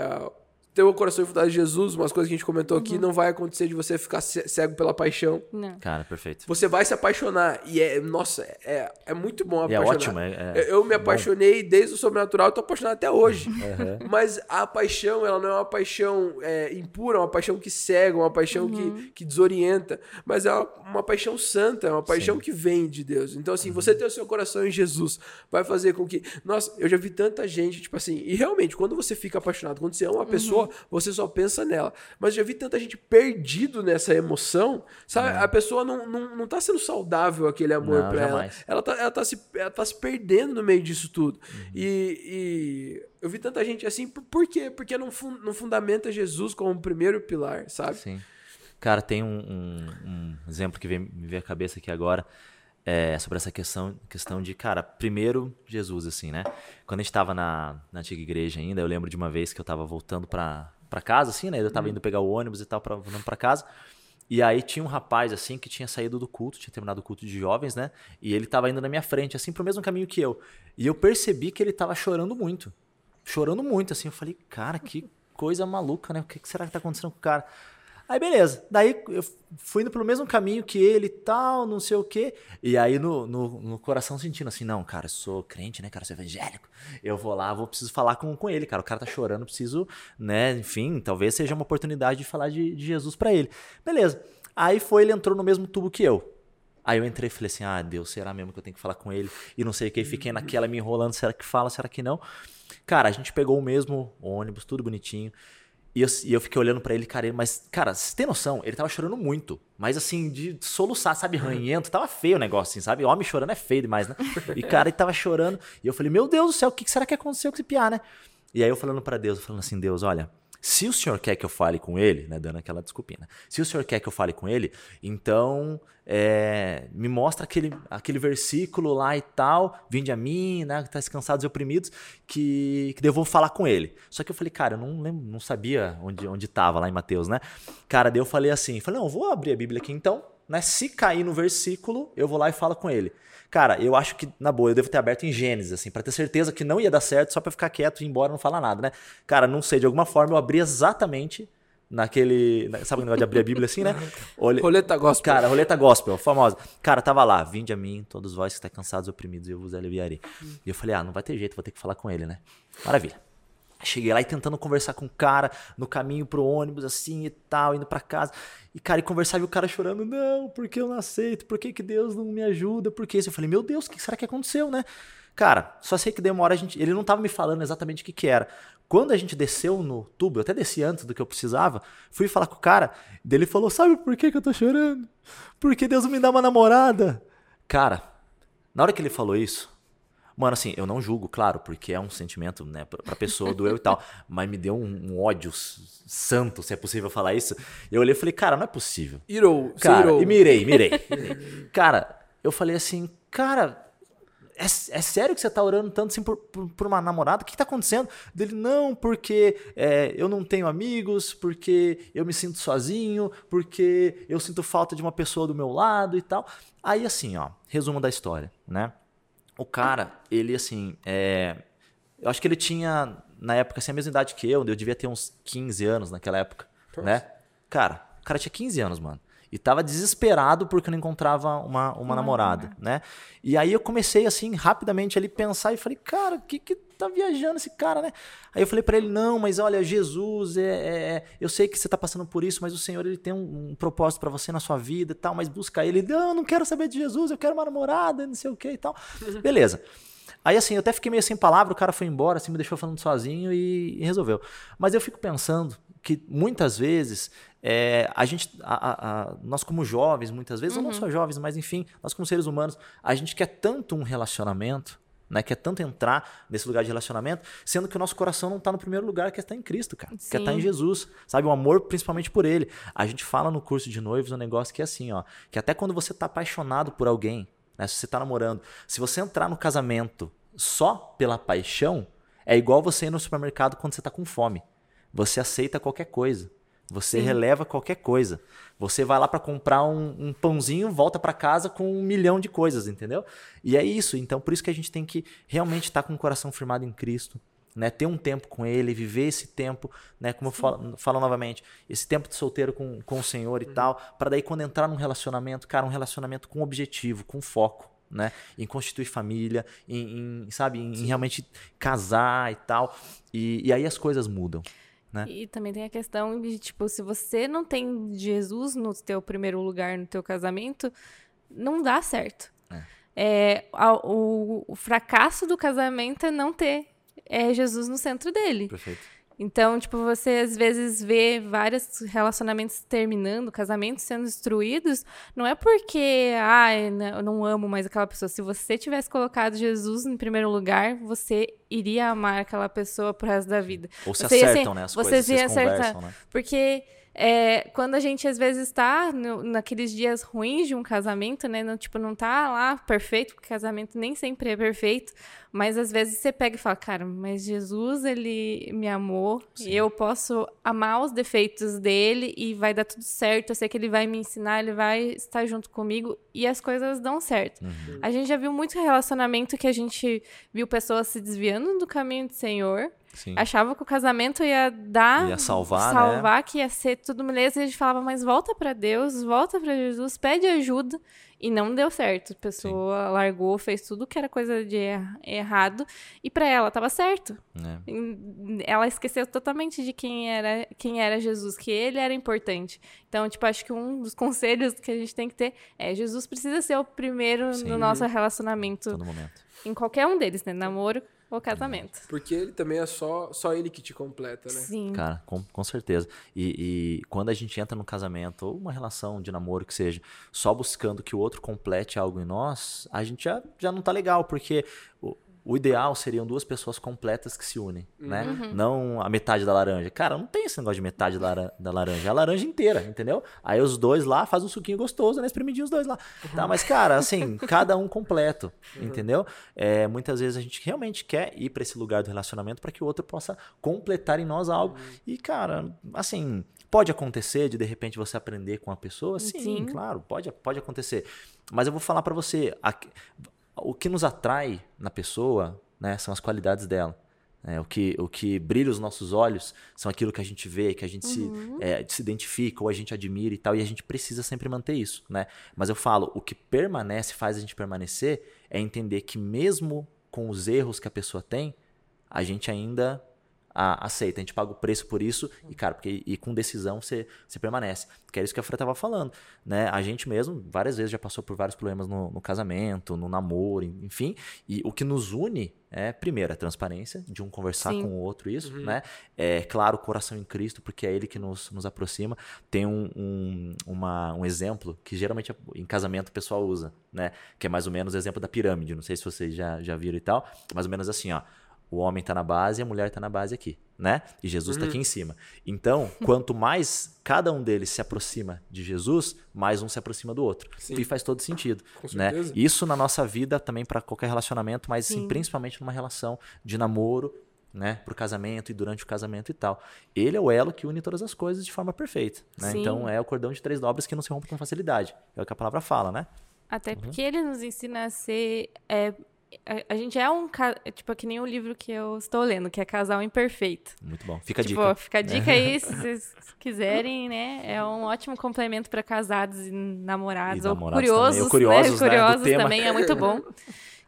ter o coração fundado em Jesus, umas coisas que a gente comentou aqui, não vai acontecer de você ficar ce- cego pela paixão. Não. Cara, perfeito. Você vai se apaixonar. E é, nossa, é, é muito bom E é apaixonar. ótimo, é- é eu me bom. apaixonei desde o sobrenatural, tô apaixonado até hoje. Mas a paixão, ela não é uma paixão é, impura, é uma paixão que cega, uma paixão que, que desorienta. Mas é uma, uma paixão santa, é uma paixão que vem de Deus. Então, assim, você ter o seu coração em Jesus vai fazer com que. Nossa, eu já vi tanta gente, tipo assim, e realmente, quando você fica apaixonado, quando você ama uma pessoa, você só pensa nela. Mas eu já vi tanta gente perdido nessa emoção, sabe? A pessoa não, não, não tá sendo saudável aquele amor Não, pra ela. jamais. Ela tá, ela, tá se, ela tá se perdendo no meio disso tudo. Uhum. E, e eu vi tanta gente assim, por, por quê? Porque não, fun- não fundamenta Jesus como o primeiro pilar, sabe? Sim. Cara, tem um, um- um exemplo que vem, me veio à cabeça aqui agora. É, sobre essa questão, questão de, cara, primeiro Jesus, assim, né? Quando a gente tava na, na antiga igreja ainda, eu lembro de uma vez que eu tava voltando pra, pra casa, assim, né? Eu tava indo pegar o ônibus e tal, pra, voltando pra casa. E aí tinha um rapaz, assim, que tinha saído do culto, tinha terminado o culto de jovens, né? E ele tava indo na minha frente, assim, pro mesmo caminho que eu. E eu percebi que ele tava chorando muito. Chorando muito, assim. Eu falei, cara, que coisa maluca, né? O que que será que tá acontecendo com o cara? Aí, beleza. Daí eu fui indo pelo mesmo caminho que ele tal, não sei o quê. E aí no, no, no coração sentindo assim, não, cara, eu sou crente, né, cara, eu sou evangélico. Eu vou lá, vou preciso falar com, com ele, cara. O cara tá chorando, preciso, né, enfim, talvez seja uma oportunidade de falar de, de Jesus pra ele. Beleza. Aí foi, ele entrou no mesmo tubo que eu. Aí eu entrei e falei assim: ah, Deus, será mesmo que eu tenho que falar com ele? E não sei o que, fiquei naquela me enrolando: será que fala, será que não? Cara, a gente pegou o mesmo ônibus, tudo bonitinho. E eu, e eu fiquei olhando pra ele, cara, ele- mas, cara, você tem noção? Ele tava chorando muito. Mas assim, de soluçar, sabe, ranhento. Tava feio o negócio, assim, sabe? Homem chorando é feio demais, né? E, cara, ele tava chorando. E eu falei, meu Deus do céu, o que será que aconteceu com esse piá, né? E aí eu falando pra Deus, falando assim, Deus, olha, se o senhor quer que eu fale com ele, né, dando aquela desculpinha, né? se o senhor quer que eu fale com ele, então é, me mostra aquele, aquele versículo lá e tal, vinde a mim, né, que tá cansados e oprimidos, que, que eu vou falar com ele. Só que eu falei, cara, eu não lembro, não sabia onde, onde tava lá em Mateus, né? Cara, daí eu falei assim, falei, não, vou abrir a Bíblia aqui então, né? Se cair no versículo, eu vou lá e falo com ele. Cara, eu acho que, na boa, eu devo ter aberto em Gênesis, assim, pra ter certeza que não ia dar certo, só pra ficar quieto e ir embora e não falar nada, né? Cara, não sei, de alguma forma eu abri exatamente naquele. na- Sabe o negócio de abrir a Bíblia assim, né? Olhe- Roleta gospel. Cara, roleta gospel, famosa. Cara, tava lá, vinde a mim, todos vós que estáis cansados oprimidos, e eu vos aliviarei. E eu falei, ah, não vai ter jeito, vou ter que falar com ele, né? Maravilha. Cheguei lá e tentando conversar com o cara no caminho pro ônibus, assim e tal, indo pra casa. E, cara, e conversava e o cara chorando, não, porque eu não aceito, por que, que Deus não me ajuda, por que isso? Eu falei, meu Deus, o que será que aconteceu, né? Cara, só sei que deu uma hora a gente. Ele não tava me falando exatamente o que, que era. Quando a gente desceu no tubo, eu até desci antes do que eu precisava, fui falar com o cara, dele falou: Sabe por que, que eu tô chorando? Porque Deus me dá uma namorada. Cara, na hora que ele falou isso, mano, assim, eu não julgo, claro, porque é um sentimento, né, pra, pessoa do eu e tal, mas me deu um, um ódio santo, se é possível falar isso. Eu olhei e falei: Cara, não é possível. Irou, Cara, irou. e mirei, mirei. mirei. cara, eu falei assim, cara, é, é sério que você tá orando tanto assim por, por, por uma namorada? O que, que tá acontecendo? Dele, não, porque é, eu não tenho amigos, porque eu me sinto sozinho, porque eu sinto falta de uma pessoa do meu lado e tal. Aí, assim, ó, resumo da história, né? O cara, ele, assim, é, eu acho que ele tinha, na época, assim, a mesma idade que eu, eu devia ter uns 15 anos naquela época, né? Cara, o cara tinha 15 anos, mano. E tava desesperado porque não encontrava uma, uma namorada, né? E aí eu comecei, assim, rapidamente ali pensar e falei, cara, o que que tá viajando esse cara, né? Aí eu falei para ele, não, mas olha, Jesus, é, é, eu sei que você tá passando por isso, mas o Senhor, ele tem um, um propósito para você na sua vida e tal, mas busca ele. Não, eu não quero saber de Jesus, eu quero uma namorada, não sei o que e tal. Beleza. Aí assim, eu até fiquei meio sem palavra, o cara foi embora, assim, me deixou falando sozinho e, e resolveu. Mas eu fico pensando que muitas vezes é, a gente, a, a, nós como jovens, muitas vezes, uhum. ou não só jovens, mas enfim, nós como seres humanos, a gente quer tanto um relacionamento, né, quer tanto entrar nesse lugar de relacionamento, sendo que o nosso coração não está no primeiro lugar, que está em Cristo, cara, Sim. que está em Jesus, sabe, o amor principalmente por Ele. A gente fala no curso de noivos um negócio que é assim, ó, que até quando você está apaixonado por alguém, né, se você está namorando, se você entrar no casamento só pela paixão, é igual você ir no supermercado quando você está com fome. Você aceita qualquer coisa. Você Sim. releva qualquer coisa. Você vai lá para comprar um, um, pãozinho, volta para casa com um milhão de coisas, entendeu? E é isso. Então, por isso que a gente tem que realmente estar tá com o coração firmado em Cristo, né? Ter um tempo com Ele, viver esse tempo, né? Como Sim. eu falo, falo, novamente, esse tempo de solteiro com, com o Senhor e uhum. tal, para daí quando entrar num relacionamento, cara, um relacionamento com objetivo, com foco. Né? Em constituir família, em, em sabe, em, em, realmente casar e tal. E, e aí as coisas mudam. Né? E também tem a questão de, tipo, se você não tem Jesus no teu primeiro lugar no teu casamento, não dá certo. É. É, o, o, fracasso do casamento é não ter é, Jesus no centro dele. Perfeito. Então, tipo, você às vezes vê vários relacionamentos terminando, casamentos sendo destruídos, não é porque, ah, eu não amo mais aquela pessoa. Se você tivesse colocado Jesus em primeiro lugar, você iria amar aquela pessoa pro resto da vida. Ou se você acertam, ia, né? As vocês coisas, iam acertar. Né? Porque é, quando a gente às vezes está naqueles dias ruins de um casamento, né? Não, tipo, não tá lá perfeito, porque casamento nem sempre é perfeito, mas às vezes você pega e fala, cara, mas Jesus, ele me amou, Sim. e eu posso amar os defeitos dele e vai dar tudo certo. Eu sei que ele vai me ensinar, ele vai estar junto comigo e as coisas dão certo. Uhum. A gente já viu muito relacionamento que a gente viu pessoas se desviando do caminho do Senhor Sim. Achava que o casamento ia dar. Ia salvar, salvar né? que ia ser tudo beleza. E a gente falava, mas volta para Deus, volta para Jesus, pede ajuda. E não deu certo. A pessoa Sim. largou, fez tudo que era coisa de er errado. E para ela tava certo. É. Ela esqueceu totalmente de quem era, quem era Jesus, que ele era importante. Então, tipo, acho que um dos conselhos que a gente tem que ter é: Jesus precisa ser o primeiro Sim. no nosso relacionamento. Todo momento. Em qualquer um deles, né? Namoro, o casamento. Porque ele também é só, só ele que te completa, né? Sim. Cara, com, com certeza. E, e quando a gente entra no casamento, ou uma relação de namoro que seja, só buscando que o outro complete algo em nós, a gente já, já não tá legal, porque o ideal seriam duas pessoas completas que se unem, né? uhum. né? Não a metade da laranja. Cara, não tem esse negócio de metade da, da laranja. É a laranja inteira, entendeu? Aí os dois lá fazem um suquinho gostoso, né? Espremidinho os dois lá. Uhum. Tá, mas, cara, assim, cada um completo, uhum. entendeu? É, muitas vezes a gente realmente quer ir para esse lugar do relacionamento para que o outro possa completar em nós algo. Uhum. E, cara, assim, pode acontecer de de repente você aprender com a pessoa? Sim, Sim. claro, pode, pode acontecer. Mas eu vou falar para você, o que nos atrai na pessoa né, são as qualidades dela. É, o, que, o que brilha os nossos olhos são aquilo que a gente vê, que a gente uhum. se, é, se identifica ou a gente admira e tal, e a gente precisa sempre manter isso, né? Mas eu falo, o que permanece, faz a gente permanecer, é entender que mesmo com os erros que a pessoa tem, a gente ainda a, aceita, a gente paga o preço por isso e, cara, porque, e com decisão você, você permanece. Que é isso que a Fran tava falando, né? A gente mesmo, várias vezes já passou por vários problemas no, no casamento, no namoro, enfim, e o que nos une é, primeiro, a transparência, de um conversar Sim. com o outro, isso, uhum. né? É, claro, o coração em Cristo, porque é ele que nos, nos aproxima. Tem um, um, uma, um exemplo que geralmente em casamento o pessoal usa, né? Que é mais ou menos o exemplo da pirâmide, não sei se vocês já, já viram e tal, mais ou menos assim, ó o homem está na base e a mulher está na base aqui, né? E Jesus está uhum. aqui em cima. Então, quanto mais cada um deles se aproxima de Jesus, mais um se aproxima do outro. Sim. E faz todo sentido, Com né? Certeza. Isso na nossa vida também para qualquer relacionamento, mas sim, principalmente numa relação de namoro, né, pro casamento e durante o casamento e tal. Ele é o elo que une todas as coisas de forma perfeita, né? Então é o cordão de três dobras que não se rompe com facilidade. É o que a palavra fala, né? Até uhum. porque ele nos ensina a ser é, a, a, gente é um. É tipo, é que nem o livro que eu estou lendo, que é Casal Imperfeito. Muito bom. Fica a tipo, dica. Fica a dica aí, se vocês quiserem, né? É um ótimo complemento para casados e namorados, e ou namorados curiosos. Também. curiosos, né? curiosos né? também é muito bom.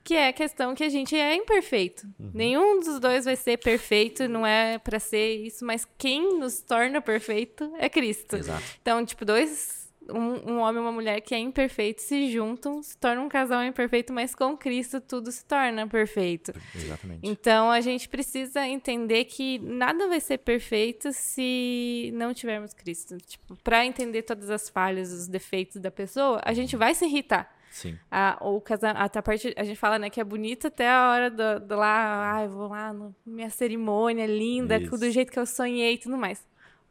que é a questão que a gente é imperfeito. Uhum. Nenhum dos dois vai ser perfeito, não é para ser isso, mas quem nos torna perfeito é Cristo. Exato. Então, tipo, dois um, um, homem e uma mulher que é imperfeito se juntam, se tornam um casal imperfeito, mas com Cristo tudo se torna perfeito. Exatamente. Então a gente precisa entender que nada vai ser perfeito se não tivermos Cristo. Tipo, para entender todas as falhas, os defeitos da pessoa, a gente vai se irritar. Sim. A, o casamento, até a parte, a gente fala, né, que é bonito até a hora do, do lá, ai, vou lá, no, minha cerimônia linda, Isso. do jeito que eu sonhei e tudo mais.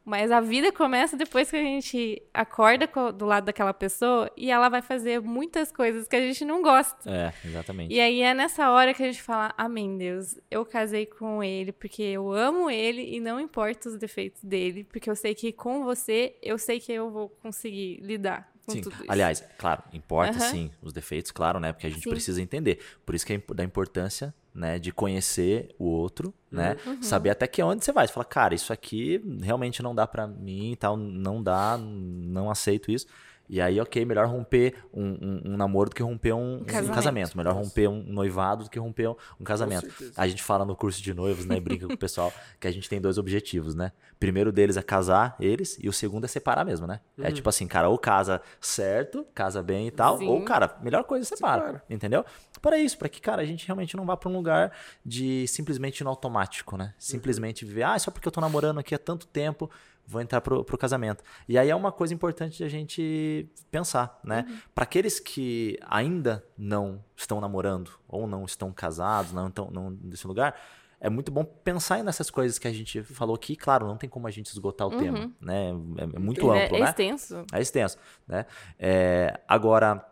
Mas a vida começa depois que a gente acorda do lado daquela pessoa e ela vai fazer muitas coisas que a gente não gosta. É, exatamente. E aí é nessa hora que a gente fala: Amém, Deus, eu casei com ele porque eu amo ele e não importa os defeitos dele, porque eu sei que com você eu sei que eu vou conseguir lidar. Sim. tudo isso. Aliás, claro, importa uhum. sim os defeitos, claro, né? Porque a gente sim. precisa entender. Por isso que é da importância né, de conhecer o outro, né, uhum. saber até que onde você vai. Você fala, cara, isso aqui realmente não dá para mim, tal, não dá, não aceito isso. E aí, ok, melhor romper um, um, um namoro do que romper um, um casamento. casamento. Melhor romper um noivado do que romper um, casamento. A gente fala no curso de noivos, né? Brinca com o pessoal que a gente tem dois objetivos, né? O primeiro deles é casar eles e o segundo é separar mesmo, né? É uhum. É tipo assim, cara, ou casa certo, casa bem e tal, Sim. ou, cara, melhor coisa é separa, separa. Entendeu? Para isso, para que, cara, a gente realmente não vá para um lugar de simplesmente no automático, né? Simplesmente viver, ah, só porque eu tô namorando aqui há tanto tempo, vou entrar pro, pro casamento. E aí é uma coisa importante de a gente pensar, né? Uhum. Para aqueles que ainda não estão namorando ou não estão casados, não estão não, nesse lugar, é muito bom pensar nessas coisas que a gente falou aqui. Claro, não tem como a gente esgotar o uhum. tema, né? É, é muito é, amplo, é né? Extenso. É extenso, né? É, agora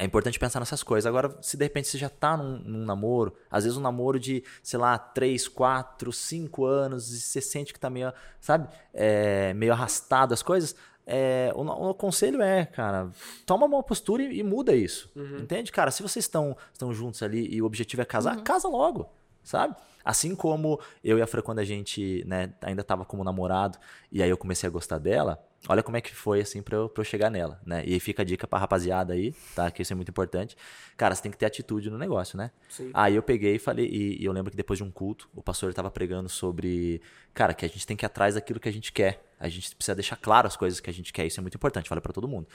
é importante pensar nessas coisas. Agora, se de repente você já tá num, num, namoro, às vezes um namoro de, sei lá, 3, 4, 5 anos, e você sente que tá meio, sabe, é, meio arrastado as coisas, é, o, o, conselho é, cara, toma uma postura e, e muda isso. Uhum. Entende? Cara, se vocês estão, estão juntos ali e o objetivo é casar, uhum. casa logo, sabe? Assim como eu e a Fran, quando a gente né, ainda tava como namorado, e aí eu comecei a gostar dela, olha como é que foi assim pra eu, pra eu chegar nela, né? E aí fica a dica pra rapaziada aí, tá? Que isso é muito importante. Cara, você tem que ter atitude no negócio, né? Sim. Aí eu peguei e falei, e, e eu lembro que depois de um culto, o pastor tava pregando sobre, cara, que a gente tem que ir atrás daquilo que a gente quer. A gente precisa deixar claro as coisas que a gente quer, isso é muito importante, fala para todo mundo.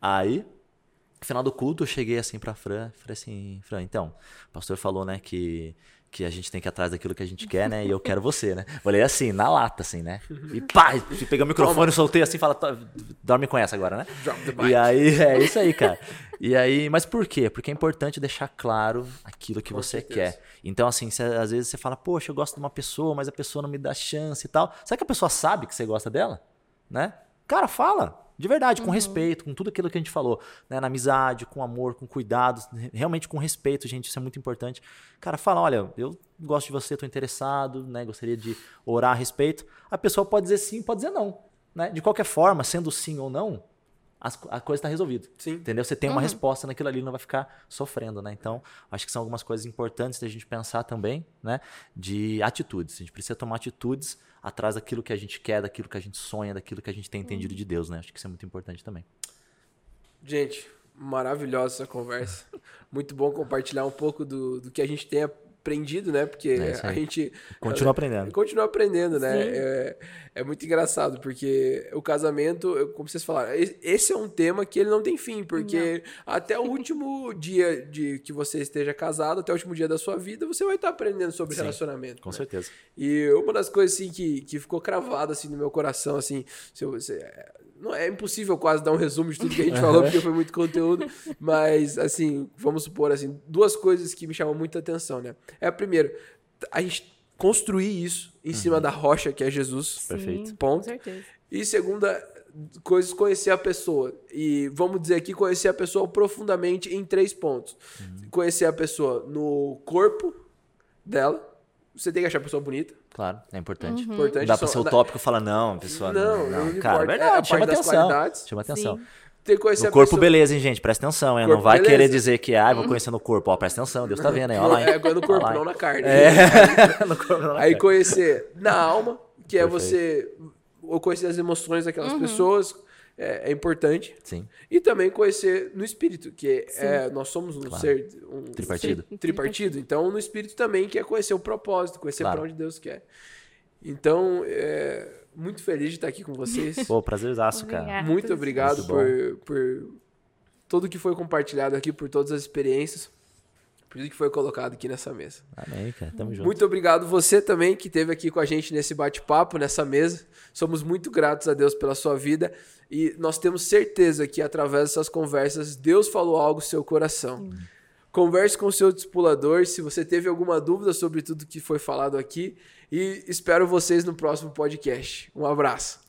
Aí, no final do culto, eu cheguei assim pra Fran, falei assim, Fran, então, o pastor falou, né, que que a gente tem que ir atrás daquilo que a gente quer, né? E eu quero você, né? Falei assim, na lata, assim, né? E pá, peguei o microfone, soltei assim, fala, dorme com essa agora, né? E aí, é isso aí, cara. E aí, mas por quê? Porque é importante deixar claro aquilo que com você certeza. quer. Então, assim, cê, às vezes você fala, poxa, eu gosto de uma pessoa, mas a pessoa não me dá chance e tal. Será que a pessoa sabe que você gosta dela? Né? Cara, fala. De verdade, com uhum. respeito, com tudo aquilo que a gente falou, né? Na amizade, com amor, com cuidado, realmente com respeito, gente, isso é muito importante. Cara, fala, olha, eu gosto de você, estou interessado, né? Gostaria de orar a respeito. A pessoa pode dizer sim, pode dizer não, né? De qualquer forma, sendo sim ou não, as, a coisa está resolvida. Sim. Entendeu? Você tem uma uhum. resposta naquilo ali, não vai ficar sofrendo, né? Então, acho que são algumas coisas importantes da gente pensar também, né? De atitudes. A gente precisa tomar atitudes atrás daquilo que a gente quer, daquilo que a gente sonha, daquilo que a gente tem entendido de Deus, né? Acho que isso é muito importante também. Gente, maravilhosa essa conversa. muito bom compartilhar um pouco do, do que a gente tem aprendido, né? Porque É a gente Continua aprendendo. continua aprendendo, né? É, é muito engraçado, porque o casamento, como vocês falaram, esse é um tema que ele não tem fim, porque até o último dia de que você esteja casado, até o último dia da sua vida, você vai estar aprendendo sobre Sim, relacionamento. Com né? certeza. E uma das coisas assim que, que ficou cravada assim no meu coração, assim, se eu- se- é, não é impossível quase dar um resumo de tudo que a gente falou, porque foi muito conteúdo, mas assim, vamos supor assim, duas coisas que me chamam muita atenção, né? É a primeira, a gente construir isso em cima da rocha que é Jesus. Perfeito. Ponto. Com certeza. E segunda, coisas conhecer a pessoa. E vamos dizer aqui, conhecer a pessoa profundamente em três pontos. Conhecer a pessoa no corpo dela. Você tem que achar a pessoa bonita. Claro, é importante. Uhum. Não Importante. dá pra só- ser utópico e falar, não, pessoa. Não, Não, não não. Cara. É a verdade, chama atenção. qualidades. Chama atenção. Sim. Tem que conhecer No corpo, pessoa. beleza, hein, gente? Presta atenção, hein? Corpo, não vai beleza. querer dizer que, ah, vou conhecer no corpo. Ó, presta atenção, Deus tá vendo aí, olha lá. hein? É, no corpo, Olha lá, não hein? na carne. É. no corpo, não na Aí cara. conhecer na alma, que é Perfeito. você ou conhecer as emoções daquelas Uhum. pessoas, é, é importante. Sim, E também conhecer no espírito, que é, nós somos um Claro. ser um Tripartido. tri- tripartido. Então, no espírito também que é conhecer o propósito, conhecer Claro. para onde Deus quer. Então, é, muito feliz de estar aqui com vocês. Pô, prazerzaço, cara. Muito obrigado Muito por, por tudo que foi compartilhado aqui, por todas as experiências, por tudo que foi colocado aqui nessa mesa. Amém, cara. Tamo junto. Muito obrigado você também que esteve aqui com a gente nesse bate-papo, nessa mesa. Somos muito gratos a Deus pela sua vida e nós temos certeza que através dessas conversas Deus falou algo no seu coração. Converse com o seu discipulador se você teve alguma dúvida sobre tudo que foi falado aqui e espero vocês no próximo podcast. Um abraço.